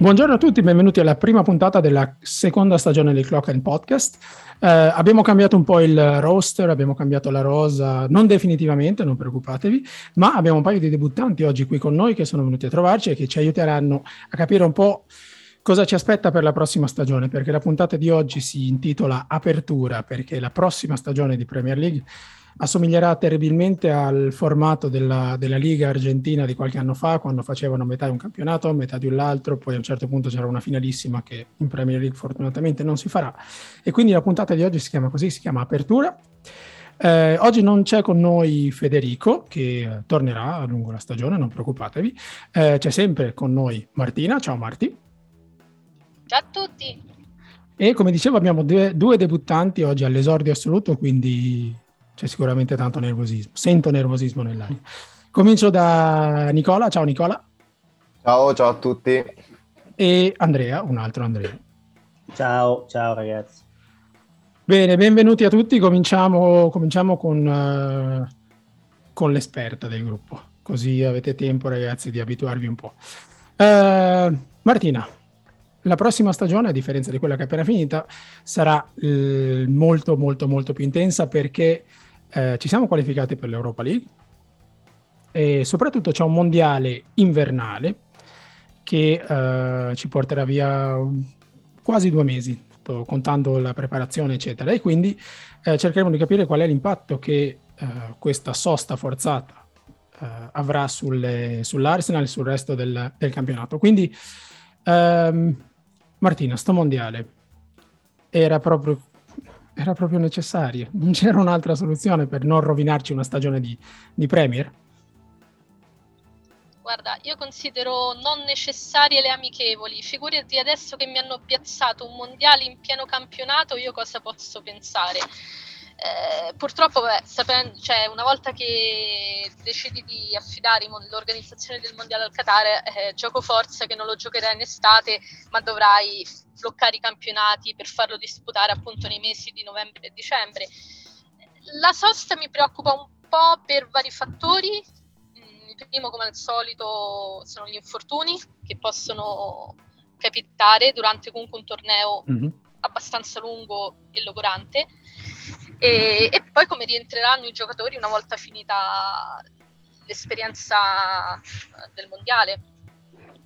Buongiorno a tutti, benvenuti alla prima puntata della seconda stagione del Clock and Podcast. Eh, abbiamo cambiato un po' il roster, abbiamo cambiato la rosa, non definitivamente, non preoccupatevi, ma abbiamo un paio di debuttanti oggi qui con noi che sono venuti a trovarci e che ci aiuteranno a capire un po' cosa ci aspetta per la prossima stagione, perché la puntata di oggi si intitola Apertura, perché la prossima stagione di Premier League assomiglierà terribilmente al formato della, della, Liga Argentina di qualche anno fa, quando facevano metà di un campionato, metà di un altro, poi a un certo punto c'era una finalissima che in Premier League fortunatamente non si farà. E quindi la puntata di oggi si chiama così, si chiama Apertura. Eh, oggi non c'è con noi Federico, che tornerà lungo la stagione, non preoccupatevi. Eh, c'è sempre con noi Martina. Ciao Marti. Ciao a tutti. E come dicevo abbiamo due, due debuttanti oggi all'esordio assoluto, quindi c'è sicuramente tanto nervosismo. Sento nervosismo nell'aria. Comincio da Nicola. Ciao Nicola. Ciao, ciao a tutti. E Andrea, un altro Andrea. Ciao, ciao ragazzi. Bene, benvenuti a tutti. Cominciamo, cominciamo con, uh, con, l'esperta del gruppo, così avete tempo ragazzi di abituarvi un po'. Uh, Martina, la prossima stagione, a differenza di quella che è appena finita, sarà uh, molto molto molto più intensa perché eh, ci siamo qualificati per l'Europa League e soprattutto c'è un mondiale invernale che eh, ci porterà via quasi due mesi, contando la preparazione, eccetera. E quindi eh, cercheremo di capire qual è l'impatto che eh, questa sosta forzata eh, avrà sulle, sull'Arsenal e sul resto del, del campionato. Quindi, ehm, Martina, sto mondiale era proprio era proprio necessario. Non c'era un'altra soluzione per non rovinarci una stagione di, di Premier? Guarda, io considero non necessarie le amichevoli. Figurati adesso che mi hanno piazzato un mondiale in pieno campionato, io cosa posso pensare? Eh, purtroppo, beh, sapendo, cioè, una volta che decidi di affidare l'organizzazione del mondiale al Qatar, eh, gioco forza che non lo giocherai in estate, ma dovrai bloccare i campionati per farlo disputare appunto nei mesi di novembre e dicembre. La sosta mi preoccupa un po' per vari fattori. Mm, il primo, come al solito, sono gli infortuni che possono capitare durante comunque un torneo mm-hmm. abbastanza lungo e logorante e, e poi come rientreranno i giocatori una volta finita l'esperienza del mondiale.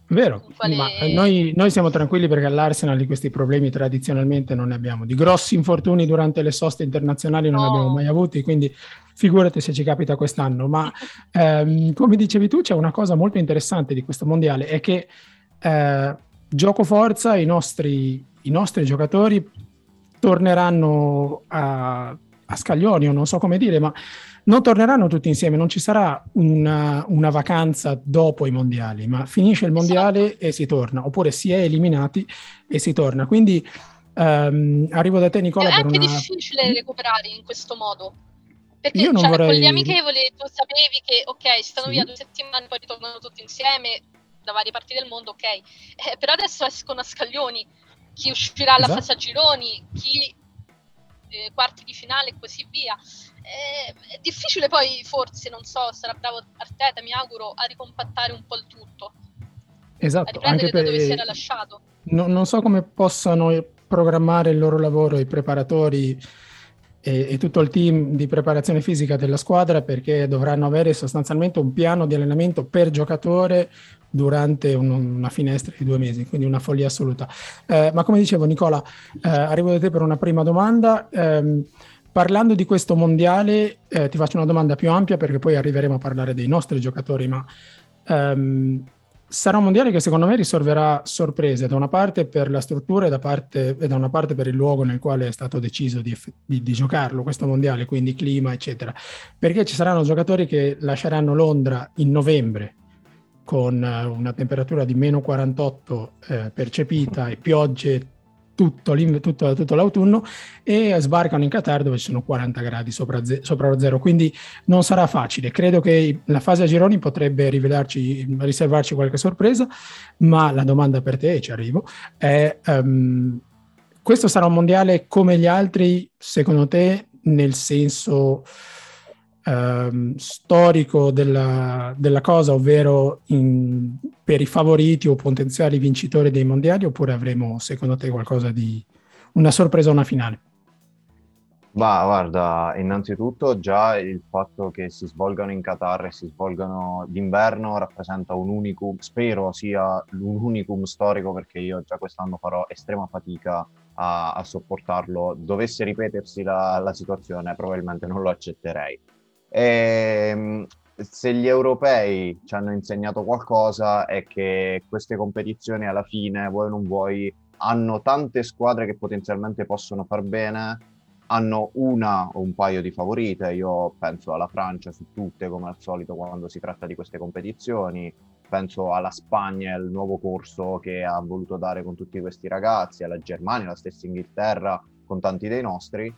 Vero, quale... ma noi, noi, siamo tranquilli perché all'Arsenal di questi problemi tradizionalmente non ne abbiamo. Di grossi infortuni durante le soste internazionali non no. ne abbiamo mai avuti, quindi figurati se ci capita quest'anno. Ma ehm, come dicevi tu, c'è una cosa molto interessante di questo mondiale, è che eh, gioco forza i nostri, i nostri giocatori torneranno a, a scaglioni, o non so come dire, ma non torneranno tutti insieme, non ci sarà una, una vacanza dopo i mondiali, ma finisce il mondiale esatto. e si torna, oppure si è eliminati e si torna. Quindi um, arrivo da te Nicola. È anche una... difficile recuperare in questo modo. Perché Io non cioè, vorrei... con gli amichevoli tu sapevi che ok, stanno sì. via due settimane, poi ritornano tutti insieme da varie parti del mondo, ok. Eh, però adesso escono a scaglioni chi uscirà alla esatto. fase a gironi, chi eh, quarti di finale e così via. Eh, è difficile poi, forse, non so, sarà bravo Arteta, mi auguro, a ricompattare un po' il tutto. Esatto, anche per, dove si era lasciato. No, non so come possano programmare il loro lavoro i preparatori e, e, tutto il team di preparazione fisica della squadra perché dovranno avere sostanzialmente un piano di allenamento per giocatore durante un, una finestra di due mesi, quindi una follia assoluta. Eh, ma come dicevo Nicola, eh, arrivo da te per una prima domanda. Eh, parlando di questo mondiale, eh, ti faccio una domanda più ampia perché poi arriveremo a parlare dei nostri giocatori, ma ehm, sarà un mondiale che secondo me risolverà sorprese, da una parte per la struttura e da, parte, e da una parte per il luogo nel quale è stato deciso di, di, di, giocarlo questo mondiale, quindi clima, eccetera. Perché ci saranno giocatori che lasceranno Londra in novembre con eh, una temperatura di meno 48 eh, percepita e piogge tutto, tutto, tutto, l'autunno e sbarcano in Qatar dove ci sono 40 gradi sopra, ze- sopra, lo zero, quindi non sarà facile. Credo che la fase a gironi potrebbe riservarci qualche sorpresa, ma la domanda per te, e ci arrivo, è um, questo sarà un mondiale come gli altri, secondo te, nel senso ehm, storico della, della, cosa, ovvero in, per i favoriti o potenziali vincitori dei mondiali oppure avremo secondo te qualcosa di una sorpresa una finale? Ma guarda, innanzitutto già il fatto che si svolgano in Qatar e si svolgano d'inverno rappresenta un unicum, spero sia un unicum storico perché io già quest'anno farò estrema fatica a, a sopportarlo. Dovesse ripetersi la, la, situazione probabilmente non lo accetterei. E, ehm, se gli europei ci hanno insegnato qualcosa è che queste competizioni alla fine, vuoi o non vuoi, hanno tante squadre che potenzialmente possono far bene hanno una o un paio di favorite, io penso alla Francia su tutte come al solito quando si tratta di queste competizioni, penso alla Spagna, il nuovo corso che ha voluto dare con tutti questi ragazzi, alla Germania, la stessa Inghilterra con tanti dei nostri.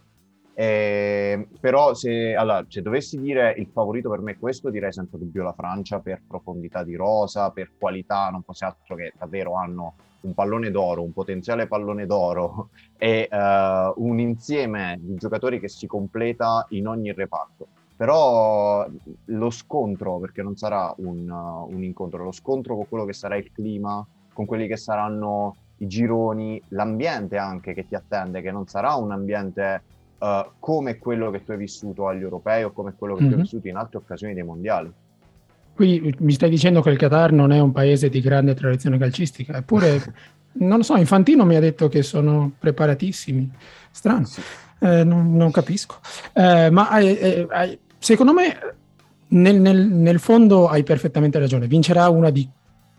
Eh, però se, allora, se dovessi dire il favorito per me è questo, direi senza dubbio la Francia per profondità di rosa, per qualità, non fosse altro che davvero hanno un pallone d'oro, un potenziale pallone d'oro e uh, un insieme di giocatori che si completa in ogni reparto. Però lo scontro, perché non sarà un, uh, un incontro, lo scontro con quello che sarà il clima, con quelli che saranno i gironi, l'ambiente anche che ti attende, che non sarà un ambiente uh, come quello che tu hai vissuto agli europei o come quello che mm-hmm. tu hai mhm. vissuto in altre occasioni dei mondiali. Qui mi stai dicendo che il Qatar non è un paese di grande tradizione calcistica, eppure, non lo so, Infantino mi ha detto che sono preparatissimi. Strano, eh, non, non, capisco. Eh, ma eh secondo me, nel, nel, nel, fondo hai perfettamente ragione, vincerà una di,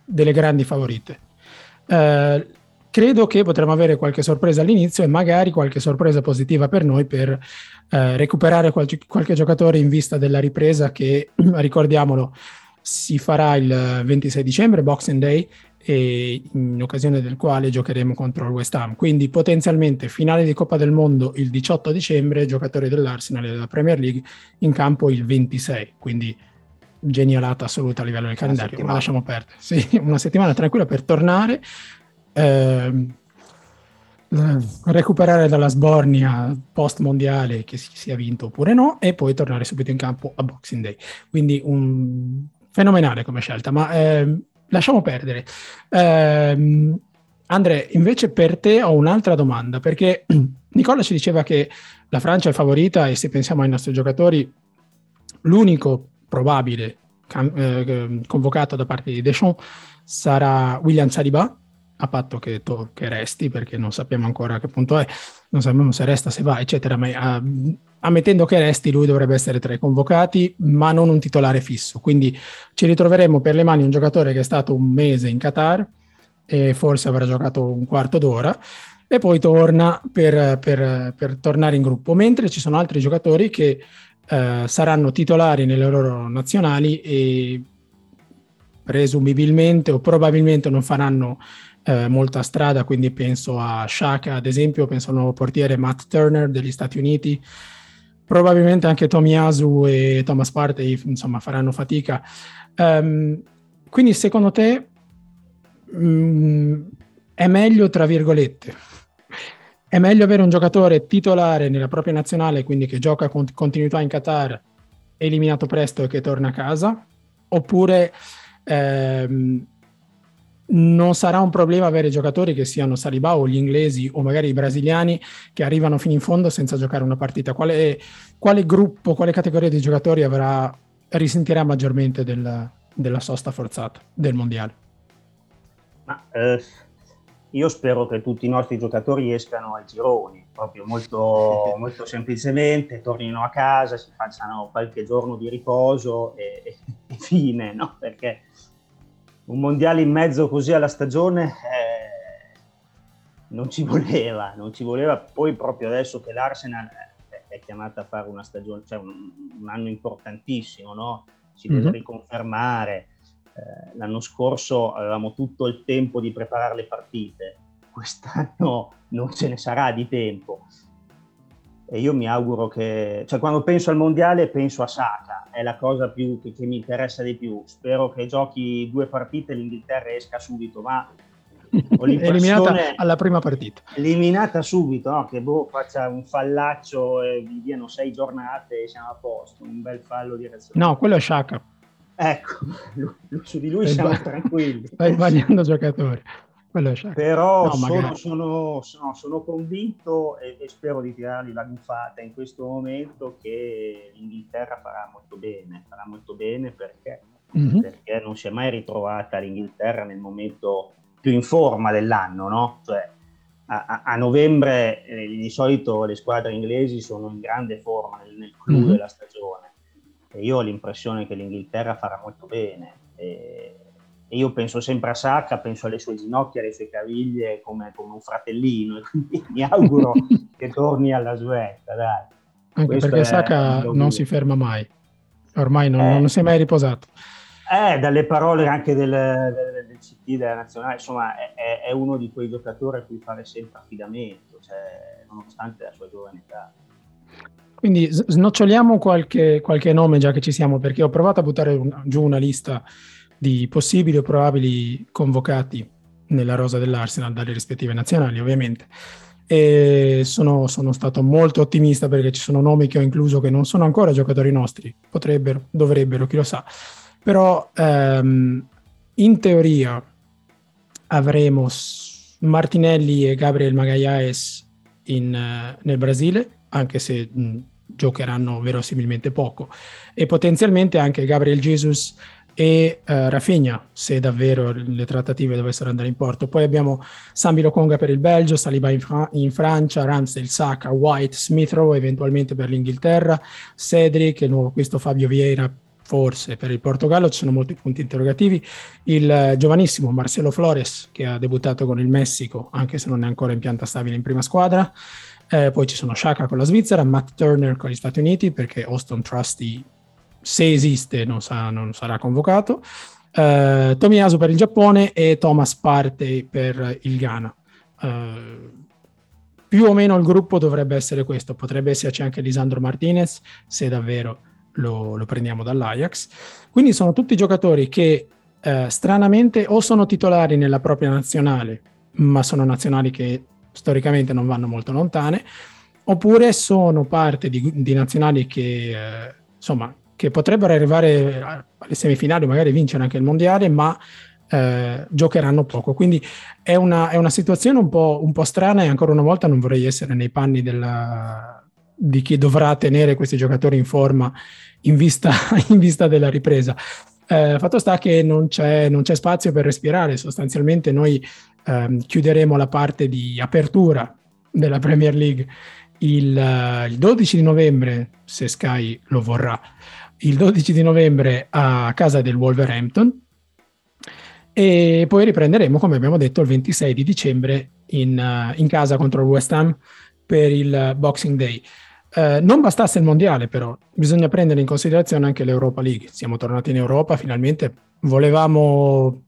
delle grandi favorite. Eh, credo che potremo avere qualche sorpresa all'inizio e magari qualche sorpresa positiva per noi per eh, recuperare qualche, qualche giocatore in vista della ripresa che, ricordiamolo, si farà il 26 dicembre, Boxing Day, e in occasione del quale giocheremo contro il West Ham. Quindi potenzialmente finale di Coppa del Mondo il 18 dicembre, giocatori dell'Arsenal e della Premier League in campo il 26. Quindi genialata assoluta a livello del calendario, ma lasciamo perdere. Sì, una settimana tranquilla per tornare. Eh, recuperare dalla sbornia post mondiale che si sia vinto oppure no e poi tornare subito in campo a Boxing Day quindi un fenomenale come scelta, ma eh, lasciamo perdere. Eh, Andre, invece per te ho un'altra domanda, perché Nicola ci diceva che la Francia è favorita e se pensiamo ai nostri giocatori, l'unico probabile can- eh, convocato da parte di Deschamps sarà William Saliba, a patto che, to- che, resti, perché non sappiamo ancora a che punto è, non sappiamo se resta, se va, eccetera, ma uh, ammettendo che resti, lui dovrebbe essere tra i convocati, ma non un titolare fisso. Quindi ci ritroveremo per le mani un giocatore che è stato un mese in Qatar e forse avrà giocato un quarto d'ora e poi torna per, per, per tornare in gruppo, mentre ci sono altri giocatori che eh, saranno titolari nelle loro nazionali e presumibilmente o probabilmente non faranno eh, molta strada, quindi penso a Shaka ad esempio, penso al nuovo portiere Matt Turner degli Stati Uniti, probabilmente anche Tomiyasu e Thomas Partey insomma faranno fatica. Um, quindi secondo te um, è meglio, tra virgolette, è meglio avere un giocatore titolare nella propria nazionale, quindi che gioca con continuità in Qatar, eliminato presto e che torna a casa, oppure ehm, non sarà un problema avere giocatori che siano Saliba o gli inglesi o magari i brasiliani che arrivano fino in fondo senza giocare una partita. Quale, quale gruppo, quale categoria di giocatori avrà, risentirà maggiormente del, della sosta forzata del mondiale? Ma, eh, io spero che tutti i nostri giocatori escano ai gironi, proprio molto, molto semplicemente, tornino a casa, si facciano qualche giorno di riposo e, e, fine, no? Perché un mondiale in mezzo così alla stagione eh, non ci voleva, non ci voleva. Poi proprio adesso che l'Arsenal è chiamata a fare una stagione, cioè un, un anno importantissimo, no? Si deve mm-hmm. riconfermare. Eh, l'anno scorso avevamo tutto il tempo di preparare le partite, quest'anno non ce ne sarà di tempo e io mi auguro che, cioè quando penso al mondiale penso a Saka, è la cosa più, che, che, mi interessa di più. Spero che giochi due partite e l'Inghilterra esca subito, ma ho eliminata alla prima partita. Eliminata subito, no? che boh, faccia un fallaccio e vi diano sei giornate e siamo a posto, un bel fallo di reazione. No, quello è Saka. Ecco, su di lui siamo tranquilli. Stai sbagliando giocatore. Però no, sono, sono, sono, sono, convinto e, e, spero di tirargli la gufata in questo momento che l'Inghilterra farà molto bene, farà molto bene perché, mm-hmm. perché non si è mai ritrovata l'Inghilterra nel momento più in forma dell'anno, no? Cioè, a, a, a novembre eh, di solito le squadre inglesi sono in grande forma nel, nel clou mm-hmm. della stagione e io ho l'impressione che l'Inghilterra farà molto bene. E, e io penso sempre a Sacca, penso alle sue ginocchia, alle sue caviglie come, come un fratellino, e quindi mi auguro che torni alla suetta, dai. Anche Questo perché Sacca non si ferma mai, ormai non, eh, non, si è mai riposato. Eh, dalle parole anche del, del, del CT della nazionale, insomma, è, è, uno di quei giocatori a cui fare sempre affidamento, cioè, nonostante la sua giovane età. Quindi snoccioliamo qualche, qualche, nome già che ci siamo, perché ho provato a buttare un, giù una lista di possibili o probabili convocati nella rosa dell'Arsenal dalle rispettive nazionali, ovviamente. E sono, sono, stato molto ottimista perché ci sono nomi che ho incluso che non sono ancora giocatori nostri, potrebbero, dovrebbero, chi lo sa. Però ehm, in teoria avremo Martinelli e Gabriel Magallaes in, uh, nel Brasile, anche se mh, giocheranno verosimilmente poco, e potenzialmente anche Gabriel Jesus e uh, Rafinha, se davvero le trattative dovessero andare in porto. Poi abbiamo Sambi Lokonga per il Belgio, Saliba in, Fra- in Francia, Ramsdale, Saka, White, Smithrow eventualmente per l'Inghilterra, Cedric, il nuovo acquisto Fabio Vieira forse per il Portogallo, ci sono molti punti interrogativi. Il uh, giovanissimo Marcelo Flores che ha debuttato con il Messico, anche se non è ancora in pianta stabile in prima squadra. Eh, poi ci sono Shaka con la Svizzera, Matt Turner con gli Stati Uniti perché Austin Trusty se esiste non, sa, non sarà convocato, uh, Tomiyasu per il Giappone e Thomas Partey per il Ghana. Uh, più o meno il gruppo dovrebbe essere questo, potrebbe esserci anche Lisandro Martinez se davvero lo, lo prendiamo dall'Ajax. Quindi sono tutti giocatori che uh, stranamente o sono titolari nella propria nazionale, ma sono nazionali che storicamente non vanno molto lontane, oppure sono parte di, di nazionali che insomma che potrebbero arrivare alle semifinali, magari vincere anche il mondiale, ma eh, giocheranno poco. Quindi è una, è una situazione un po', un po', strana e ancora una volta non vorrei essere nei panni della, di chi dovrà tenere questi giocatori in forma in vista, in vista della ripresa. Eh, fatto sta che non c'è, non c'è, spazio per respirare, sostanzialmente noi eh, chiuderemo la parte di apertura della Premier League il, il 12 di novembre, se Sky lo vorrà il 12 di novembre a casa del Wolverhampton e poi riprenderemo, come abbiamo detto, il 26 di dicembre in, uh, in casa contro il West Ham per il Boxing Day. Uh, non bastasse il mondiale, però, bisogna prendere in considerazione anche l'Europa League. Siamo tornati in Europa, finalmente volevamo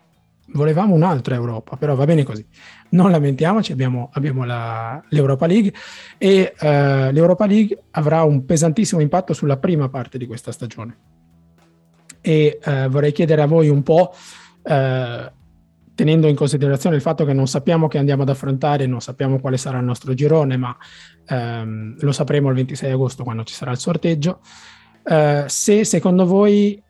volevamo un'altra Europa, però va bene così. Non lamentiamoci, abbiamo, abbiamo la, l'Europa League e uh, l'Europa League avrà un pesantissimo impatto sulla prima parte di questa stagione. E uh, vorrei chiedere a voi un po', uh, tenendo in considerazione il fatto che non sappiamo che andiamo ad affrontare, non sappiamo quale sarà il nostro girone, ma um, lo sapremo il 26 agosto quando ci sarà il sorteggio, se secondo voi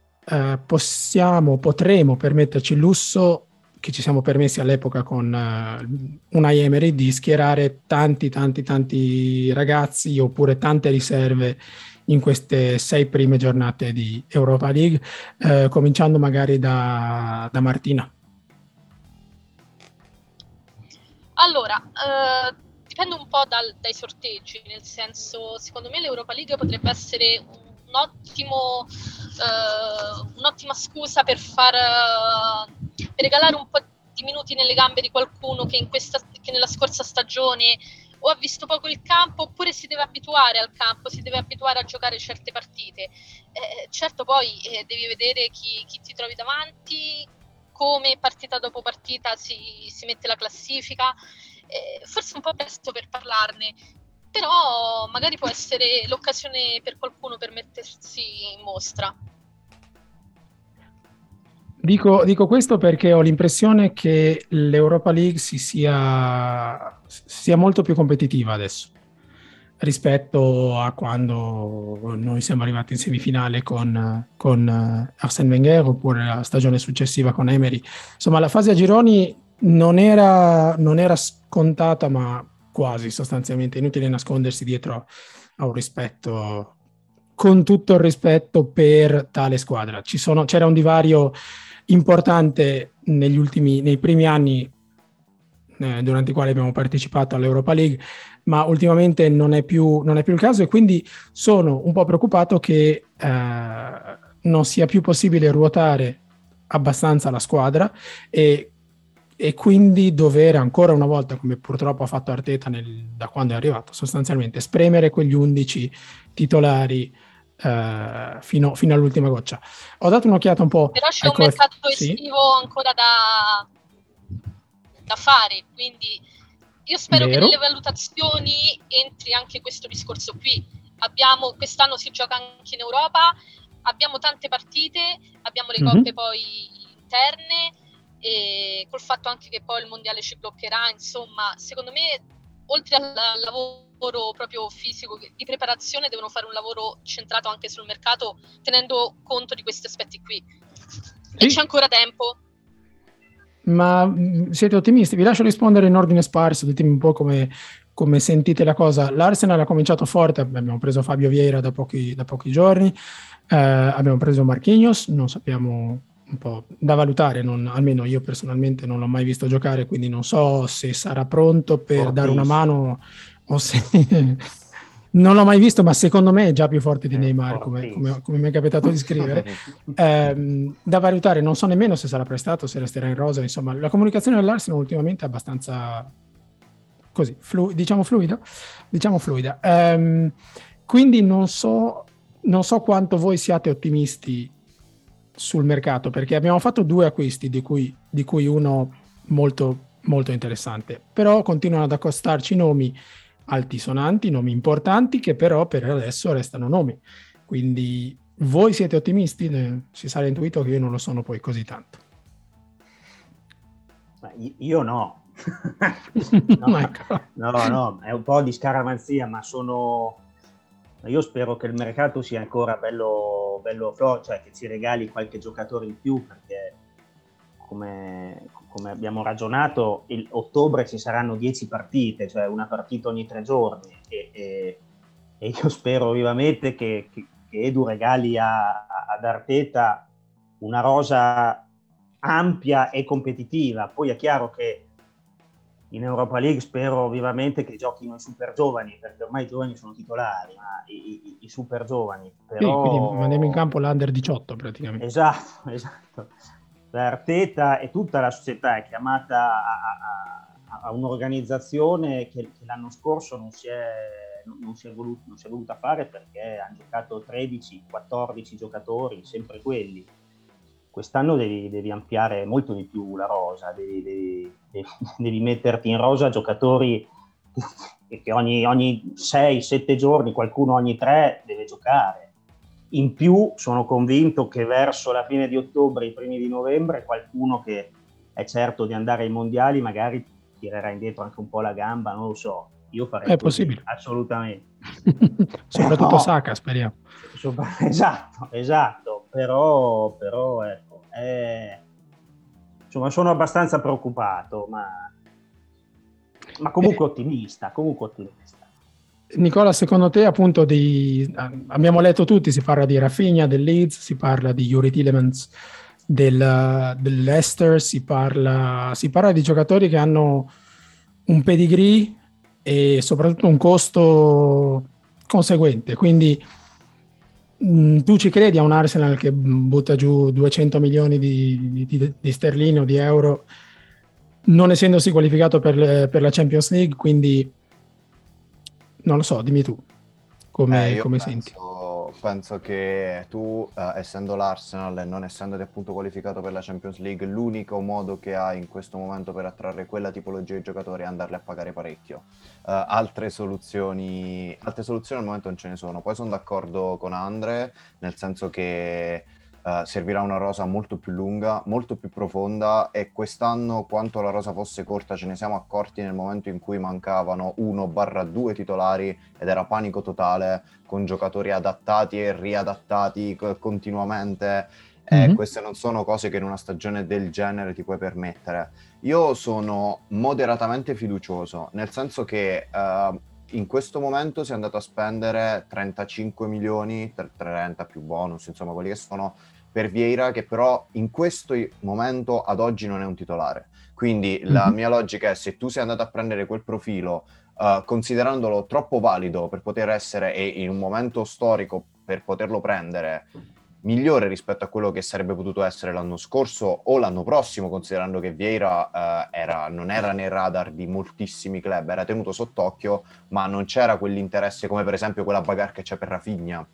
possiamo, potremo permetterci il lusso che ci siamo permessi all'epoca con uh, una Emery di schierare tanti, tanti, tanti ragazzi oppure tante riserve in queste sei prime giornate di Europa League, eh, cominciando magari da, da Martina. Allora, eh, dipende un po' dal, dai sorteggi, nel senso, secondo me l'Europa League potrebbe essere un ottimo, eh, un'ottima scusa per far per regalare un po' di minuti nelle gambe di qualcuno che, questa, che nella scorsa stagione o ha visto poco il campo oppure si deve abituare al campo, si deve abituare a giocare certe partite. Eh, certo poi eh, devi vedere chi, chi, ti trovi davanti, come partita dopo partita si, si mette la classifica, eh, forse un po' presto per parlarne, però magari può essere l'occasione per qualcuno per mettersi in mostra. Dico, dico, questo perché ho l'impressione che l'Europa League si sia, sia molto più competitiva adesso. rispetto a quando noi siamo arrivati in semifinale con, con eh, Arsène Wenger oppure la stagione successiva con Emery. Insomma, la fase a gironi non era, non era scontata, ma quasi sostanzialmente. Inutile nascondersi dietro a un rispetto, con tutto il rispetto per tale squadra. Sono, c'era un divario importante negli ultimi, nei primi anni eh, durante i quali abbiamo partecipato all'Europa League, ma ultimamente non è più, non è più il caso e quindi sono un po' preoccupato che eh, non sia più possibile ruotare abbastanza la squadra e, e, quindi dover ancora una volta, come purtroppo ha fatto Arteta nel, da quando è arrivato, sostanzialmente spremere quegli 11 titolari Uh, fino, fino, all'ultima goccia. Ho dato un'occhiata un po'. Però c'è un mercato estivo sì? ancora da, da fare, quindi io spero Vero. che nelle valutazioni entri anche questo discorso qui. Abbiamo, quest'anno si gioca anche in Europa, abbiamo tante partite, abbiamo le mm-hmm. coppe poi interne e col fatto anche che poi il mondiale ci bloccherà, insomma, secondo me oltre al, al lavoro proprio fisico di preparazione devono fare un lavoro centrato anche sul mercato tenendo conto di questi aspetti qui. Sì. E c'è ancora tempo. Ma mm, siete ottimisti? Vi lascio rispondere in ordine sparso, ditemi un po' come, come sentite la cosa. L'Arsenal ha cominciato forte, abbiamo preso Fabio Vieira da pochi, da pochi giorni, eh, abbiamo preso Marquinhos, non sappiamo un po' da valutare, non, almeno io personalmente non l'ho mai visto giocare, quindi non so se sarà pronto per Fortissimo. dare una mano o se non l'ho mai visto, ma secondo me è già più forte di Neymar, come, come, come, mi è capitato di scrivere. eh, da valutare, non so nemmeno se sarà prestato, se resterà in rosa. Insomma, la comunicazione dell'Arsenal ultimamente è abbastanza così, flu- diciamo fluida. Diciamo fluida. Eh, quindi non so, non so quanto voi siate ottimisti sul mercato, perché abbiamo fatto due acquisti, di cui, di cui uno molto, molto interessante, però continuano ad accostarci nomi altisonanti, nomi importanti che però per adesso restano nomi. Quindi voi siete ottimisti? Si sarà intuito che io non lo sono poi così tanto. Io no. no, ecco. no, no, è un po' di scaramanzia, ma sono... Io spero che il mercato sia ancora bello, bello cioè che ci regali qualche giocatore in più, perché come, come abbiamo ragionato, il ottobre ci saranno 10 partite, cioè una partita ogni tre giorni e, e, e io spero vivamente che, che, che Edu regali a, ad Arteta una rosa ampia e competitiva. Poi è chiaro che in Europa League spero vivamente che giochino i super giovani, perché ormai i giovani sono titolari, ma i, i, i super giovani. Però... Sì, quindi mandiamo in campo l'under 18 praticamente. Esatto, esatto. Arteta e tutta la società è chiamata a, a, a un'organizzazione che, che, l'anno scorso non si, è, non, si voluto, non si, è, voluta fare perché hanno giocato 13-14 giocatori, sempre quelli. Quest'anno devi, devi, ampliare molto di più la rosa, devi, devi, devi metterti in rosa giocatori che ogni 6-7 giorni, qualcuno ogni 3 deve giocare in più sono convinto che verso la fine di ottobre, i primi di novembre, qualcuno che è certo di andare ai mondiali magari tirerà indietro anche un po' la gamba, non lo so. Io farei è così, possibile. assolutamente. Soprattutto no. Saka, speriamo. Esatto, esatto, però, però ecco, è... insomma sono abbastanza preoccupato, ma, ma comunque eh. ottimista, comunque ottimista. Nicola, secondo te, appunto, di, abbiamo letto tutti, si parla di Rafinha, del Leeds, si parla di Yuri Tillemans, del, dell'Ester, si parla, si parla di giocatori che hanno un pedigree e soprattutto un costo conseguente. Quindi mh, mm, tu ci credi a un Arsenal che butta giù 200 milioni di, di, di sterline o di euro, non essendosi qualificato per, per la Champions League, quindi non lo so, dimmi tu come, eh, come penso, senti. Penso che tu, eh, essendo l'Arsenal e non essendoti appunto qualificato per la Champions League, l'unico modo che hai in questo momento per attrarre quella tipologia di giocatori è andarli a pagare parecchio. Uh, altre, soluzioni, altre soluzioni al momento non ce ne sono. Poi sono d'accordo con Andre, nel senso che Uh, Uh, servirà una rosa molto più lunga, molto più profonda e quest'anno quanto la rosa fosse corta ce ne siamo accorti nel momento in cui mancavano 1-2 titolari ed era panico totale con giocatori adattati e riadattati continuamente. Mm-hmm. queste non sono cose che in una stagione del genere ti puoi permettere. Io sono moderatamente fiducioso, nel senso che uh, in questo momento si è andato a spendere 35 milioni, 30 più bonus, insomma quelli che sono per Vieira, che però in questo momento ad oggi non è un titolare. Quindi mm-hmm. la mia logica è se tu sei andato a prendere quel profilo uh, considerandolo troppo valido per poter essere e in un momento storico per poterlo prendere migliore rispetto a quello che sarebbe potuto essere l'anno scorso o l'anno prossimo, considerando che Vieira eh, era, non era nei radar di moltissimi club, era tenuto sott'occhio, ma non c'era quell'interesse come per esempio quella bagarre che c'è per Rafinha.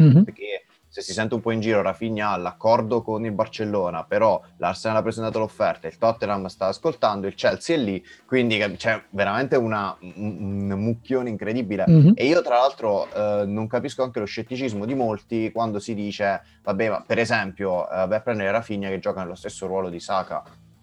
Mm-hmm. Perché se si sente un po' in giro, Rafinha ha l'accordo con il Barcellona, però l'Arsenal ha presentato l'offerta, il Tottenham sta ascoltando, il Chelsea è lì, quindi c'è veramente una, un, mucchione incredibile. Mm-hmm. E io tra l'altro eh, non capisco anche lo scetticismo di molti quando si dice, vabbè, ma per esempio, eh, vai a prendere Rafinha che gioca nello stesso ruolo di Saka.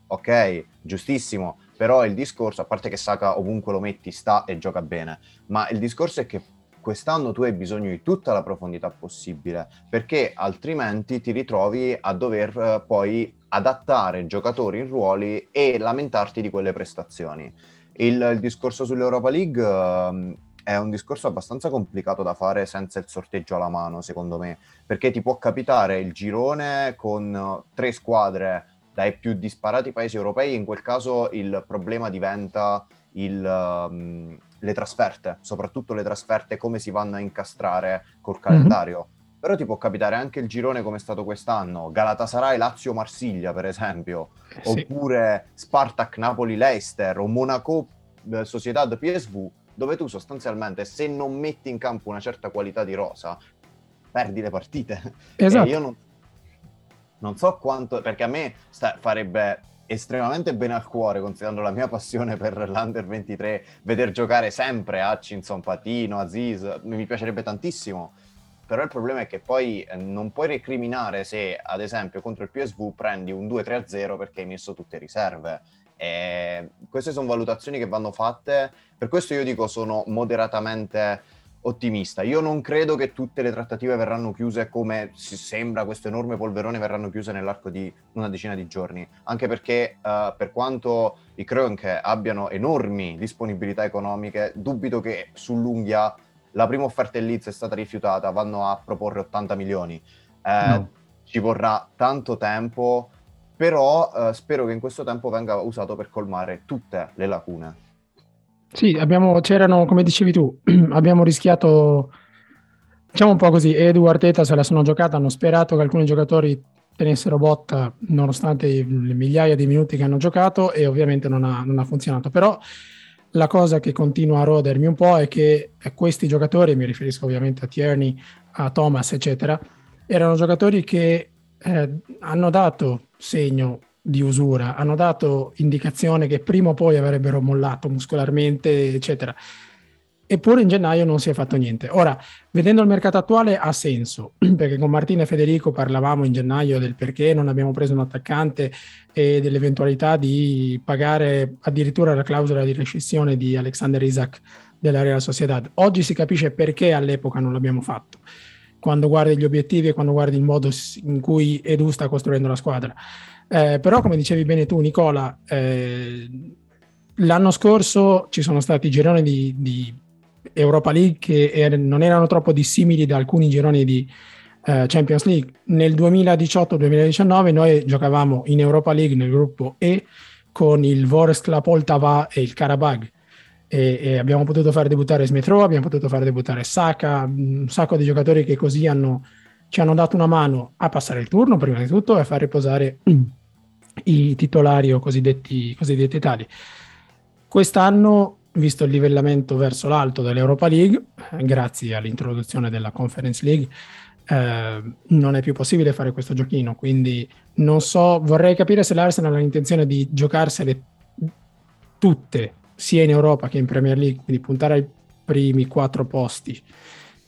Ok, giustissimo, però il discorso, a parte che Saka ovunque lo metti sta e gioca bene, ma il discorso è che quest'anno tu hai bisogno di tutta la profondità possibile, perché altrimenti ti ritrovi a dover eh, poi adattare giocatori in ruoli e lamentarti di quelle prestazioni. Il, il discorso sull'Europa League eh, è un discorso abbastanza complicato da fare senza il sorteggio alla mano, secondo me, perché ti può capitare il girone con tre squadre dai più disparati paesi europei, in quel caso il problema diventa il, um, le trasferte, soprattutto le trasferte, come si vanno a incastrare col calendario. Mm-hmm. Però ti può capitare anche il girone come è stato quest'anno, Galatasaray, Lazio, Marsiglia per esempio, sì. oppure Spartak, Napoli, Leicester o Monaco, eh, Sociedad, PSV, dove tu sostanzialmente se non metti in campo una certa qualità di rosa, perdi le partite. Esatto. Io non, non so quanto, perché a me sta, farebbe estremamente bene al cuore, considerando la mia passione per l'Under 23, veder giocare sempre Hutchinson, Patino, Aziz, mi piacerebbe tantissimo. Però il problema è che poi eh, non puoi recriminare se, ad esempio, contro il PSV prendi un 2-3-0 perché hai messo tutte riserve. E queste sono valutazioni che vanno fatte. Per questo io dico sono moderatamente ottimista. Io non credo che tutte le trattative verranno chiuse come si sembra, questo enorme polverone verranno chiuse nell'arco di una decina di giorni, anche perché uh, per quanto i Krönke abbiano enormi disponibilità economiche, dubito che sull'unghia la prima offerta Leeds è stata rifiutata, vanno a proporre 80 milioni. Eh, no. Ci vorrà tanto tempo, però uh, spero che in questo tempo venga usato per colmare tutte le lacune. Sì, abbiamo, c'erano, come dicevi tu, abbiamo rischiato, diciamo un po' così, Edu e Arteta se la sono giocata, hanno sperato che alcuni giocatori tenessero botta nonostante le migliaia di minuti che hanno giocato e ovviamente non ha, non ha funzionato. Però la cosa che continua a rodermi un po' è che questi giocatori, mi riferisco ovviamente a Tierney, a Thomas, eccetera, erano giocatori che eh, hanno dato segno di usura, hanno dato indicazione che prima o poi avrebbero mollato muscolarmente, eccetera. Eppure in gennaio non si è fatto niente. Ora, vedendo il mercato attuale ha senso, perché con Martina e Federico parlavamo in gennaio del perché non abbiamo preso un attaccante e dell'eventualità di pagare addirittura la clausola di rescissione di Alexander Isaac della Real Sociedad. Oggi si capisce perché all'epoca non l'abbiamo fatto, quando guardi gli obiettivi e quando guardi il modo in cui Edu sta costruendo la squadra. Eh, però, come dicevi bene tu, Nicola, eh, l'anno scorso ci sono stati gironi di, di Europa League che er- non erano troppo dissimili da alcuni gironi di eh, Champions League. Nel 2018-2019 noi giocavamo in Europa League nel gruppo E con il Vorskla Poltava e il Karabag. E, e, abbiamo potuto far debuttare Smith Rowe, abbiamo potuto far debuttare Saka, un sacco di giocatori che così hanno, ci hanno dato una mano a passare il turno prima di tutto e a far riposare i titolari o cosiddetti, cosiddetti tali. Quest'anno, visto il livellamento verso l'alto dell'Europa League, eh, grazie all'introduzione della Conference League, eh, non è più possibile fare questo giochino. Quindi non so, vorrei capire se l'Arsenal ha l'intenzione di giocarsele tutte, sia in Europa che in Premier League, quindi puntare ai primi quattro posti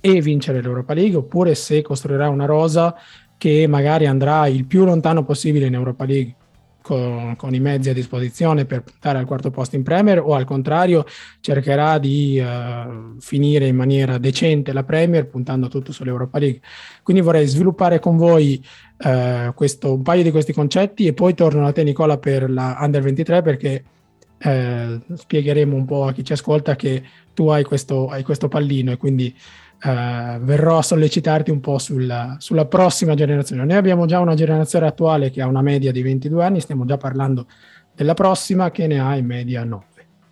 e vincere l'Europa League, oppure se costruirà una rosa che magari andrà il più lontano possibile in Europa League con, con, i mezzi a disposizione per puntare al quarto posto in Premier o al contrario cercherà di uh, finire in maniera decente la Premier puntando tutto sull'Europa League. Quindi vorrei sviluppare con voi uh, questo, un paio di questi concetti e poi torno a te Nicola per la Under 23 perché uh, spiegheremo un po' a chi ci ascolta che tu hai questo, hai questo pallino e quindi Uh, verrò a sollecitarti un po' sulla, sulla, prossima generazione. Noi abbiamo già una generazione attuale che ha una media di 22 anni, stiamo già parlando della prossima che ne ha in media 9.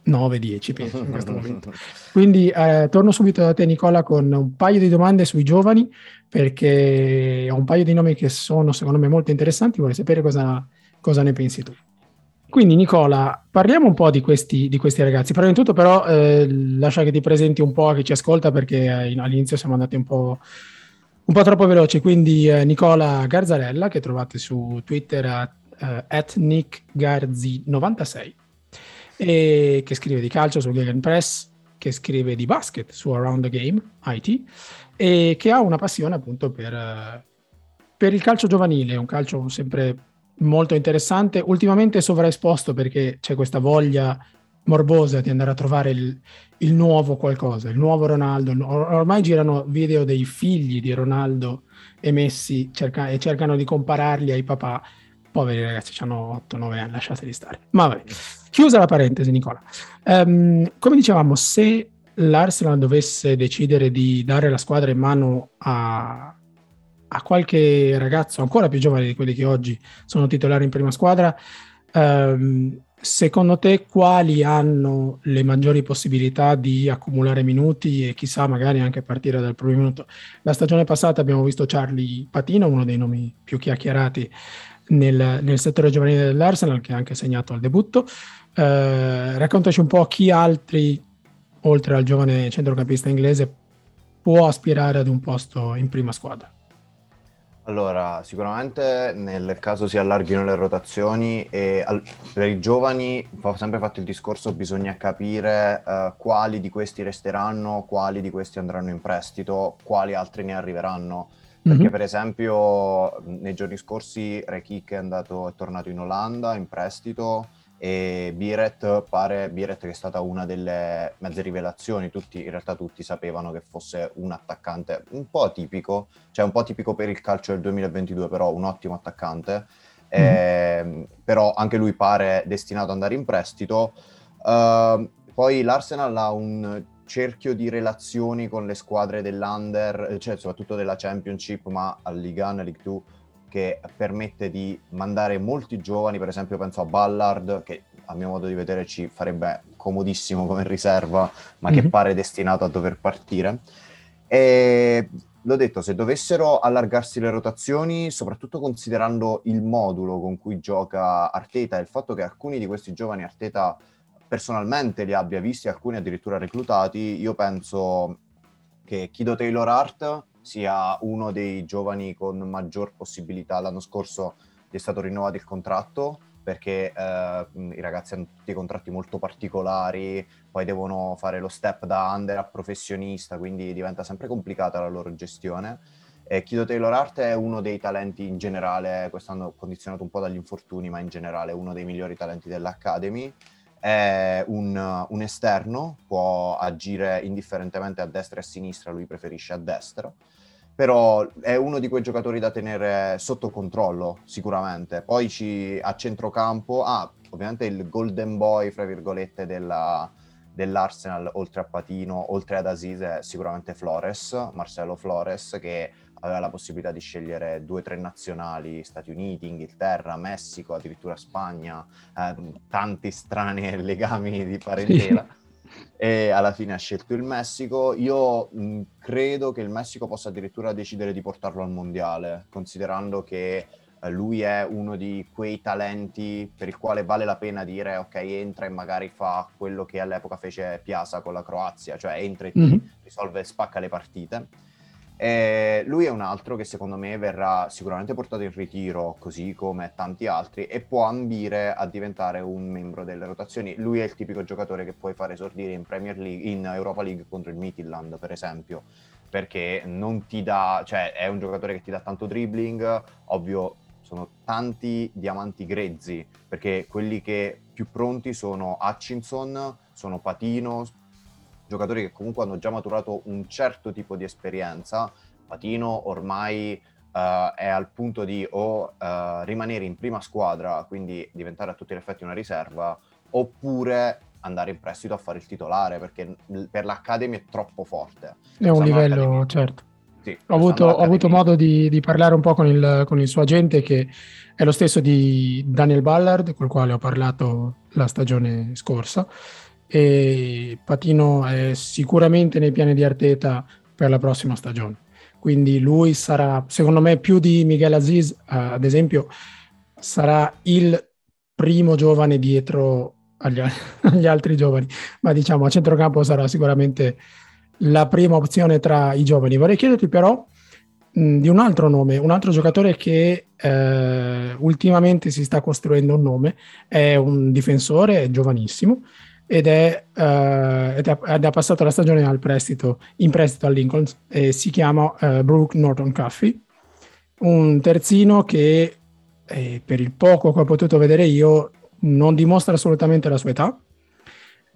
9-10 penso in questo momento. Quindi eh, torno subito da te Nicola con un paio di domande sui giovani perché ho un paio di nomi che sono secondo me molto interessanti, vorrei sapere cosa, cosa ne pensi tu. Quindi Nicola, parliamo un po' di questi, di questi ragazzi. Prima di tutto però eh, lascia che ti presenti un po' a chi ci ascolta perché eh, all'inizio siamo andati un po', un po troppo veloci. Quindi eh, Nicola Garzarella che trovate su Twitter a uh, nickgarzi96 e che scrive di calcio su Gegen Press, che scrive di basket su Around the Game IT e che ha una passione appunto per, uh, per il calcio giovanile, un calcio sempre molto interessante, ultimamente sovraesposto perché c'è questa voglia morbosa di andare a trovare il, il nuovo qualcosa, il nuovo Ronaldo. Or- ormai girano video dei figli di Ronaldo e Messi cerca- e cercano di compararli ai papà. Poveri ragazzi, hanno 8-9 anni, lasciateli stare. Ma vabbè, chiusa la parentesi, Nicola. Um, come dicevamo, se l'Arsenal dovesse decidere di dare la squadra in mano a, a qualche ragazzo ancora più giovane di quelli che oggi sono titolari in prima squadra, ehm, secondo te quali hanno le maggiori possibilità di accumulare minuti e chissà magari anche partire dal primo minuto? La stagione passata abbiamo visto Charlie Patino, uno dei nomi più chiacchierati nel, nel settore giovanile dell'Arsenal, che ha anche segnato al debutto. Eh, raccontaci un po' chi altri, oltre al giovane centrocampista inglese, può aspirare ad un posto in prima squadra. Allora, sicuramente nel caso si allarghino le rotazioni e al- per i giovani, ho sempre fatto il discorso, bisogna capire uh, quali di questi resteranno, quali di questi andranno in prestito, quali altri ne arriveranno. Perché mm-hmm. per esempio nei giorni scorsi Rekik è andato, è tornato in Olanda in prestito, e Biret pare Biret che è stata una delle mezze rivelazioni, tutti, in realtà tutti sapevano che fosse un attaccante un po' tipico, cioè un po' tipico per il calcio del 2022, però un ottimo attaccante, mm. eh, però anche lui pare destinato ad andare in prestito. Uh, poi l'Arsenal ha un cerchio di relazioni con le squadre dell'Under, cioè soprattutto della Championship, ma al Liga 1, League 2 che permette di mandare molti giovani, per esempio penso a Ballard, che a mio modo di vedere ci farebbe comodissimo come riserva, ma mm-hmm. che mhm. pare destinato a dover partire. E l'ho detto, se dovessero allargarsi le rotazioni, soprattutto considerando il modulo con cui gioca Arteta e il fatto che alcuni di questi giovani Arteta personalmente li abbia visti, alcuni addirittura reclutati, io penso che Kido Taylor Art sia uno dei giovani con maggior possibilità. L'anno scorso gli è stato rinnovato il contratto perché eh, i ragazzi hanno tutti contratti molto particolari, poi devono fare lo step da under a professionista, quindi diventa sempre complicata la loro gestione. E Kido Taylor Art è uno dei talenti in generale, quest'anno condizionato un po' dagli infortuni, ma in generale uno dei migliori talenti dell'Academy è un, un, esterno, può agire indifferentemente a destra e a sinistra, lui preferisce a destra, però è uno di quei giocatori da tenere sotto controllo sicuramente. Poi ci, a centrocampo, ah, ovviamente il golden boy, fra virgolette, della, dell'Arsenal, oltre a Patino, oltre ad Aziz, è sicuramente Flores, Marcelo Flores, che aveva la possibilità di scegliere due o tre nazionali, Stati Uniti, Inghilterra, Messico, addirittura Spagna, eh, tanti strani legami di parentela. E alla fine ha scelto il Messico. Io mh, credo che il Messico possa addirittura decidere di portarlo al mondiale, considerando che eh, lui è uno di quei talenti per il quale vale la pena dire ok, entra e magari fa quello che all'epoca fece Piazza con la Croazia, cioè entra e ti mm-hmm. risolve e spacca le partite e lui è un altro che secondo me verrà sicuramente portato in ritiro, così come tanti altri, e può ambire a diventare un membro delle rotazioni. Lui è il tipico giocatore che puoi fare esordire in League, in Europa League contro il Midland, per esempio. perché non ti dà, cioè è un giocatore che ti dà tanto dribbling, ovvio sono tanti diamanti grezzi, perché quelli che più pronti sono Hutchinson, sono Patino, giocatori che comunque hanno già maturato un certo tipo di esperienza. Patino ormai uh, è al punto di o uh, rimanere in prima squadra, quindi diventare a tutti gli effetti una riserva, oppure andare in prestito a fare il titolare, perché per l'Academy è troppo forte. È un livello, certo. Sì, ho, avuto, ho avuto, modo di, di, parlare un po' con il, con il, suo agente che è lo stesso di Daniel Ballard, col quale ho parlato la stagione scorsa. E Patino è sicuramente nei piani di Arteta per la prossima stagione. Quindi lui sarà, secondo me, più di Miguel Aziz, uh, ad esempio, sarà il primo giovane dietro agli, agli altri giovani, ma diciamo a centrocampo sarà sicuramente la prima opzione tra i giovani. Vorrei chiederti però di un altro nome, un altro giocatore che eh, ultimamente si sta costruendo un nome, è un difensore, è giovanissimo ed è, uh, ed, è, è, passato la stagione al prestito, in prestito al Lincoln e si chiama uh, Brooke Norton Caffey, un terzino che eh, per il poco che ho potuto vedere io non dimostra assolutamente la sua età,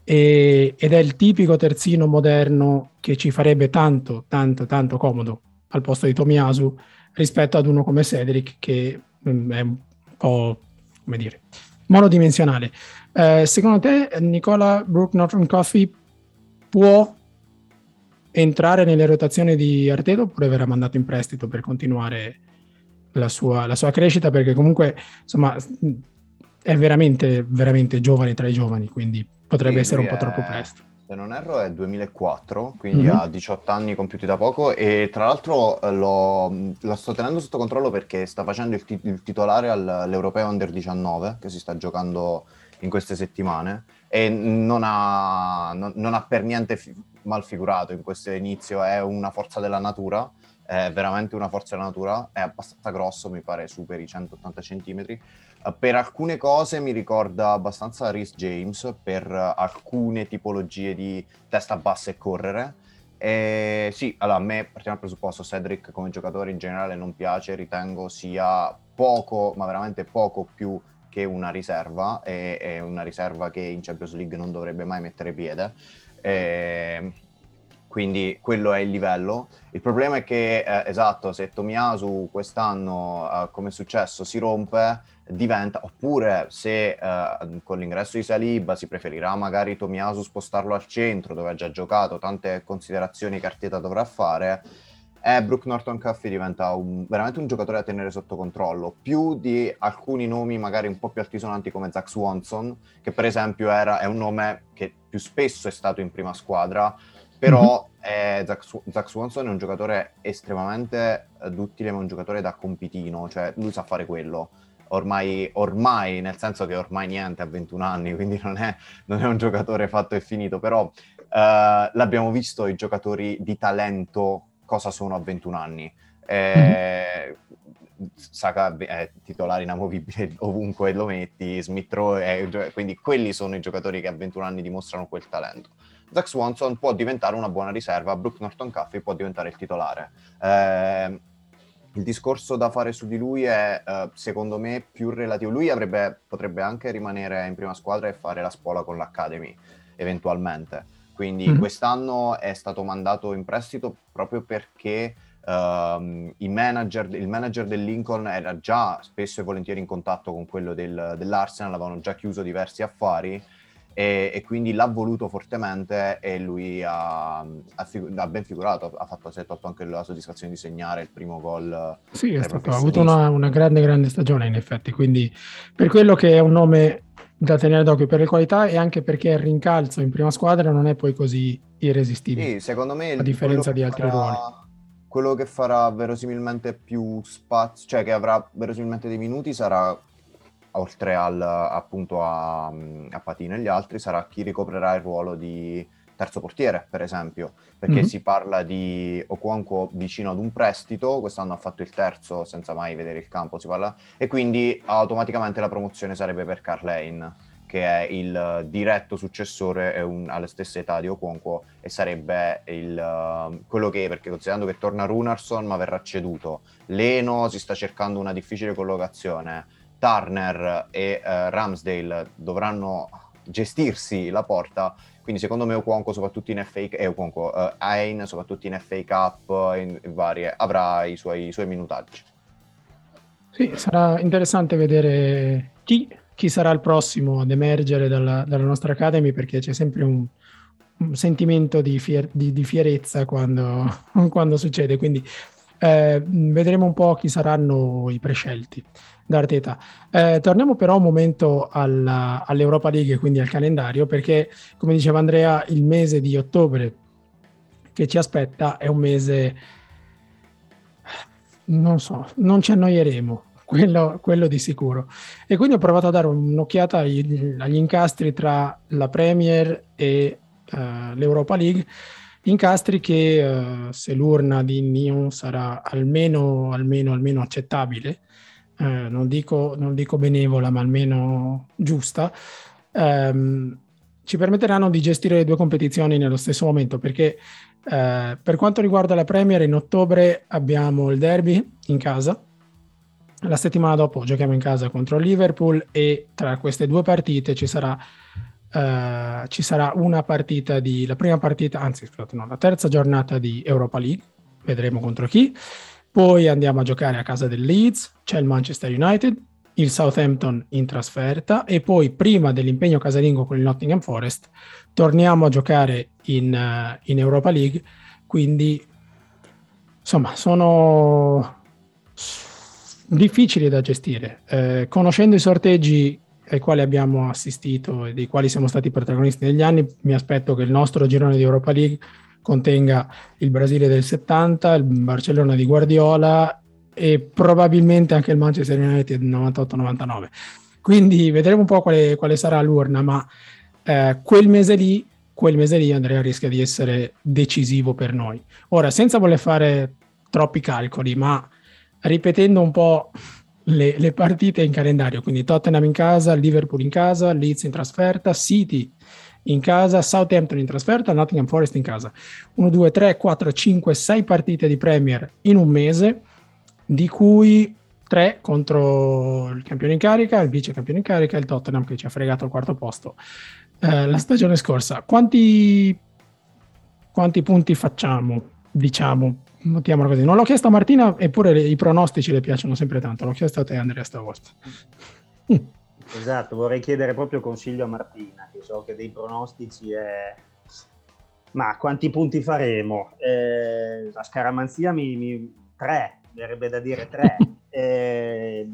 e, ed è il tipico terzino moderno che ci farebbe tanto, tanto, tanto comodo al posto di Tomiasu rispetto ad uno come Cedric che mm, è un po', come dire, monodimensionale. Eh, secondo te Nicola Brook Norton Coffee può entrare nelle rotazioni di Arteta oppure verrà mandato in prestito per continuare la sua, la sua crescita? Perché comunque insomma è veramente, veramente giovane tra i giovani, quindi potrebbe sì, essere un po' troppo presto. Se non erro è 2004, quindi mm-hmm. ha 18 anni compiuti da poco e tra l'altro lo, lo sto tenendo sotto controllo perché sta facendo il, tit- il titolare all'Europeo Under 19 che si sta giocando in queste settimane e non ha, non, non ha per niente fi- mal figurato in questo inizio, è una forza della natura è veramente una forza della natura, è abbastanza grosso, mi pare superi i 180 cm. Per alcune cose mi ricorda abbastanza Rhys James, per alcune tipologie di testa bassa e correre. E sì, allora a me, partiamo dal presupposto, Cedric come giocatore in generale non piace, ritengo sia poco, ma veramente poco più che una riserva, e una riserva che in Champions League non dovrebbe mai mettere piede. E, quindi quello è il livello. Il problema è che, eh, esatto, se Tomiasu quest'anno, eh, come è successo, si rompe, diventa, oppure se eh, con l'ingresso di Saliba si preferirà magari Tomiasu spostarlo al centro, dove ha già giocato, tante considerazioni che Arteta dovrà fare, eh, Brooke Norton Cuffy diventa un, veramente un giocatore da tenere sotto controllo, più di alcuni nomi magari un po' più altisonanti come Zach Swanson, che per esempio era, è un nome che più spesso è stato in prima squadra, però mm-hmm. eh, Zach, Zach, Swanson è un giocatore estremamente eh, duttile, ma un giocatore da compitino, cioè lui sa fare quello. Ormai, ormai, nel senso che ormai niente, ha 21 anni, quindi non è, non è un giocatore fatto e finito, però eh, l'abbiamo visto i giocatori di talento cosa sono a 21 anni. Eh, mm-hmm. Saka è titolare inamovibile ovunque lo metti, Smith Rowe, quindi quelli sono i giocatori che a 21 anni dimostrano quel talento. Zach Swanson può diventare una buona riserva, Brooke Norton Caffey può diventare il titolare. Eh, il discorso da fare su di lui è, eh, secondo me, più relativo. Lui avrebbe, potrebbe anche rimanere in prima squadra e fare la spola con l'Academy, eventualmente. Quindi mm-hmm. quest'anno è stato mandato in prestito proprio perché um, manager, il manager del Lincoln era già spesso e volentieri in contatto con quello del, dell'Arsenal, avevano già chiuso diversi affari e, e, quindi l'ha voluto fortemente e lui ha, ha, figu- ha ben figurato, ha fatto 7-8 anche la soddisfazione di segnare il primo gol. Sì, stato, ha avuto una, una, grande, grande stagione in effetti, quindi per quello che è un nome da tenere d'occhio per le qualità e anche perché il rincalzo in prima squadra non è poi così irresistibile. Sì, secondo me... A differenza di altri farà, ruoli. Quello che farà verosimilmente più spazio, cioè che avrà verosimilmente dei minuti sarà oltre al, appunto a, a Patino e gli altri, sarà chi ricoprirà il ruolo di terzo portiere, per esempio, perché mm-hmm. si parla di Oquonco vicino ad un prestito, quest'anno ha fatto il terzo senza mai vedere il campo, si parla, e quindi automaticamente la promozione sarebbe per Carlane, che è il diretto successore un, alla stessa età di Okonkwo e sarebbe il, quello che, perché considerando che torna Runarsson ma verrà ceduto, Leno si sta cercando una difficile collocazione, Turner e uh, Ramsdale dovranno gestirsi la porta, quindi secondo me Okonkwo soprattutto in FA eh, Okonkwo, uh, Ain soprattutto in FA Cup in, in varie, avrà i suoi, i suoi minutaggi. Sì, sarà interessante vedere chi chi sarà il prossimo ad emergere dalla, dalla nostra Academy perché c'è sempre un, un sentimento di, fier, di, di fierezza quando, quando, succede, quindi eh, vedremo un po' chi saranno i prescelti da Arteta. Eh, torniamo però un momento alla, all'Europa League, quindi al calendario, perché come diceva Andrea, il mese di ottobre che ci aspetta è un mese, non so, non ci annoieremo, quello, quello, di sicuro. E quindi ho provato a dare un'occhiata agli, agli incastri tra la Premier e uh, l'Europa League, incastri che uh, se l'urna di Nyon sarà almeno, almeno, almeno accettabile, uh, non, dico, non, dico, benevola, ma almeno giusta, um, ci permetteranno di gestire le due competizioni nello stesso momento, perché per quanto riguarda la Premier, in ottobre abbiamo il derby in casa, la settimana dopo giochiamo in casa contro Liverpool e tra queste due partite ci sarà, uh, ci sarà una partita di, la prima partita, anzi scusate, no, la terza giornata di Europa League, vedremo contro chi. Poi andiamo a giocare a casa del Leeds, c'è il Manchester United, il Southampton in trasferta e poi prima dell'impegno casalingo con il Nottingham Forest torniamo a giocare in, uh, in Europa League, quindi insomma sono difficili da gestire. Eh, conoscendo i sorteggi ai quali abbiamo assistito e dei quali siamo stati protagonisti negli anni, mi aspetto che il nostro girone di Europa League contenga il Brasile del 70, il Barcellona di Guardiola e probabilmente anche il Manchester United 98-99. Quindi vedremo un po' quale, quale sarà l'urna, ma eh, quel mese lì, quel mese lì Andrea rischia di essere decisivo per noi. Ora, senza voler fare troppi calcoli, ma ripetendo un po' le, le, partite in calendario, quindi Tottenham in casa, Liverpool in casa, Leeds in trasferta, City in casa, Southampton in trasferta, Nottingham Forest in casa. 1, 2, 3, 4, 5, 6 partite di Premier in un mese, di cui 3 contro il campione in carica, il vice campione in carica e il Tottenham che ci ha fregato il quarto posto eh, la stagione scorsa. Quanti, quanti punti facciamo, diciamo, mettiamola così. Non l'ho chiesto a Martina, eppure i pronostici le piacciono sempre tanto. L'ho chiesto a te, Andrea, stavolta. Esatto, vorrei chiedere proprio consiglio a Martina, che so che dei pronostici è... Ma quanti punti faremo? Eh, la scaramanzia mi, mi... tre, verrebbe da dire tre. eh,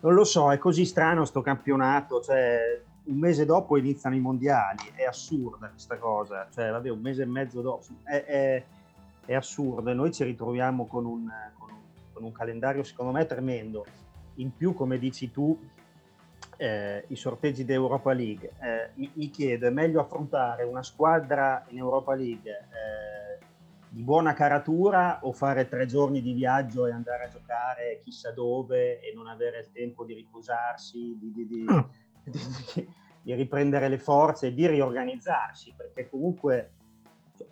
non lo so, è così strano sto campionato, cioè un mese dopo iniziano i mondiali, è assurda questa cosa, cioè vabbè un mese e mezzo dopo, è, è è assurdo e noi ci ritroviamo con un, con un, con un calendario secondo me tremendo. In più, come dici tu, eh, i sorteggi di Europa League. Eh, mi, mi, chiedo, è meglio affrontare una squadra in Europa League eh, di buona caratura o fare tre giorni di viaggio e andare a giocare chissà dove e non avere il tempo di riposarsi, di, di, di, mm. di riprendere le forze e di riorganizzarsi? Perché comunque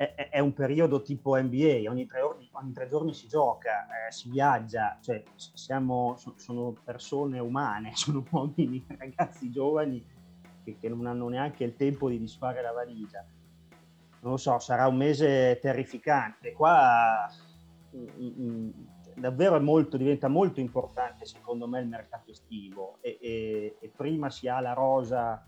è, è, un periodo tipo NBA, ogni tre, orni, ogni tre giorni si gioca, eh, si viaggia, cioè siamo, sono persone umane, sono uomini, ragazzi giovani che, che, non hanno neanche il tempo di disfare la valigia. Non lo so, sarà un mese terrificante. Qua mm, mm, mm, davvero molto, diventa molto importante secondo me il mercato estivo e, e, e prima si ha la rosa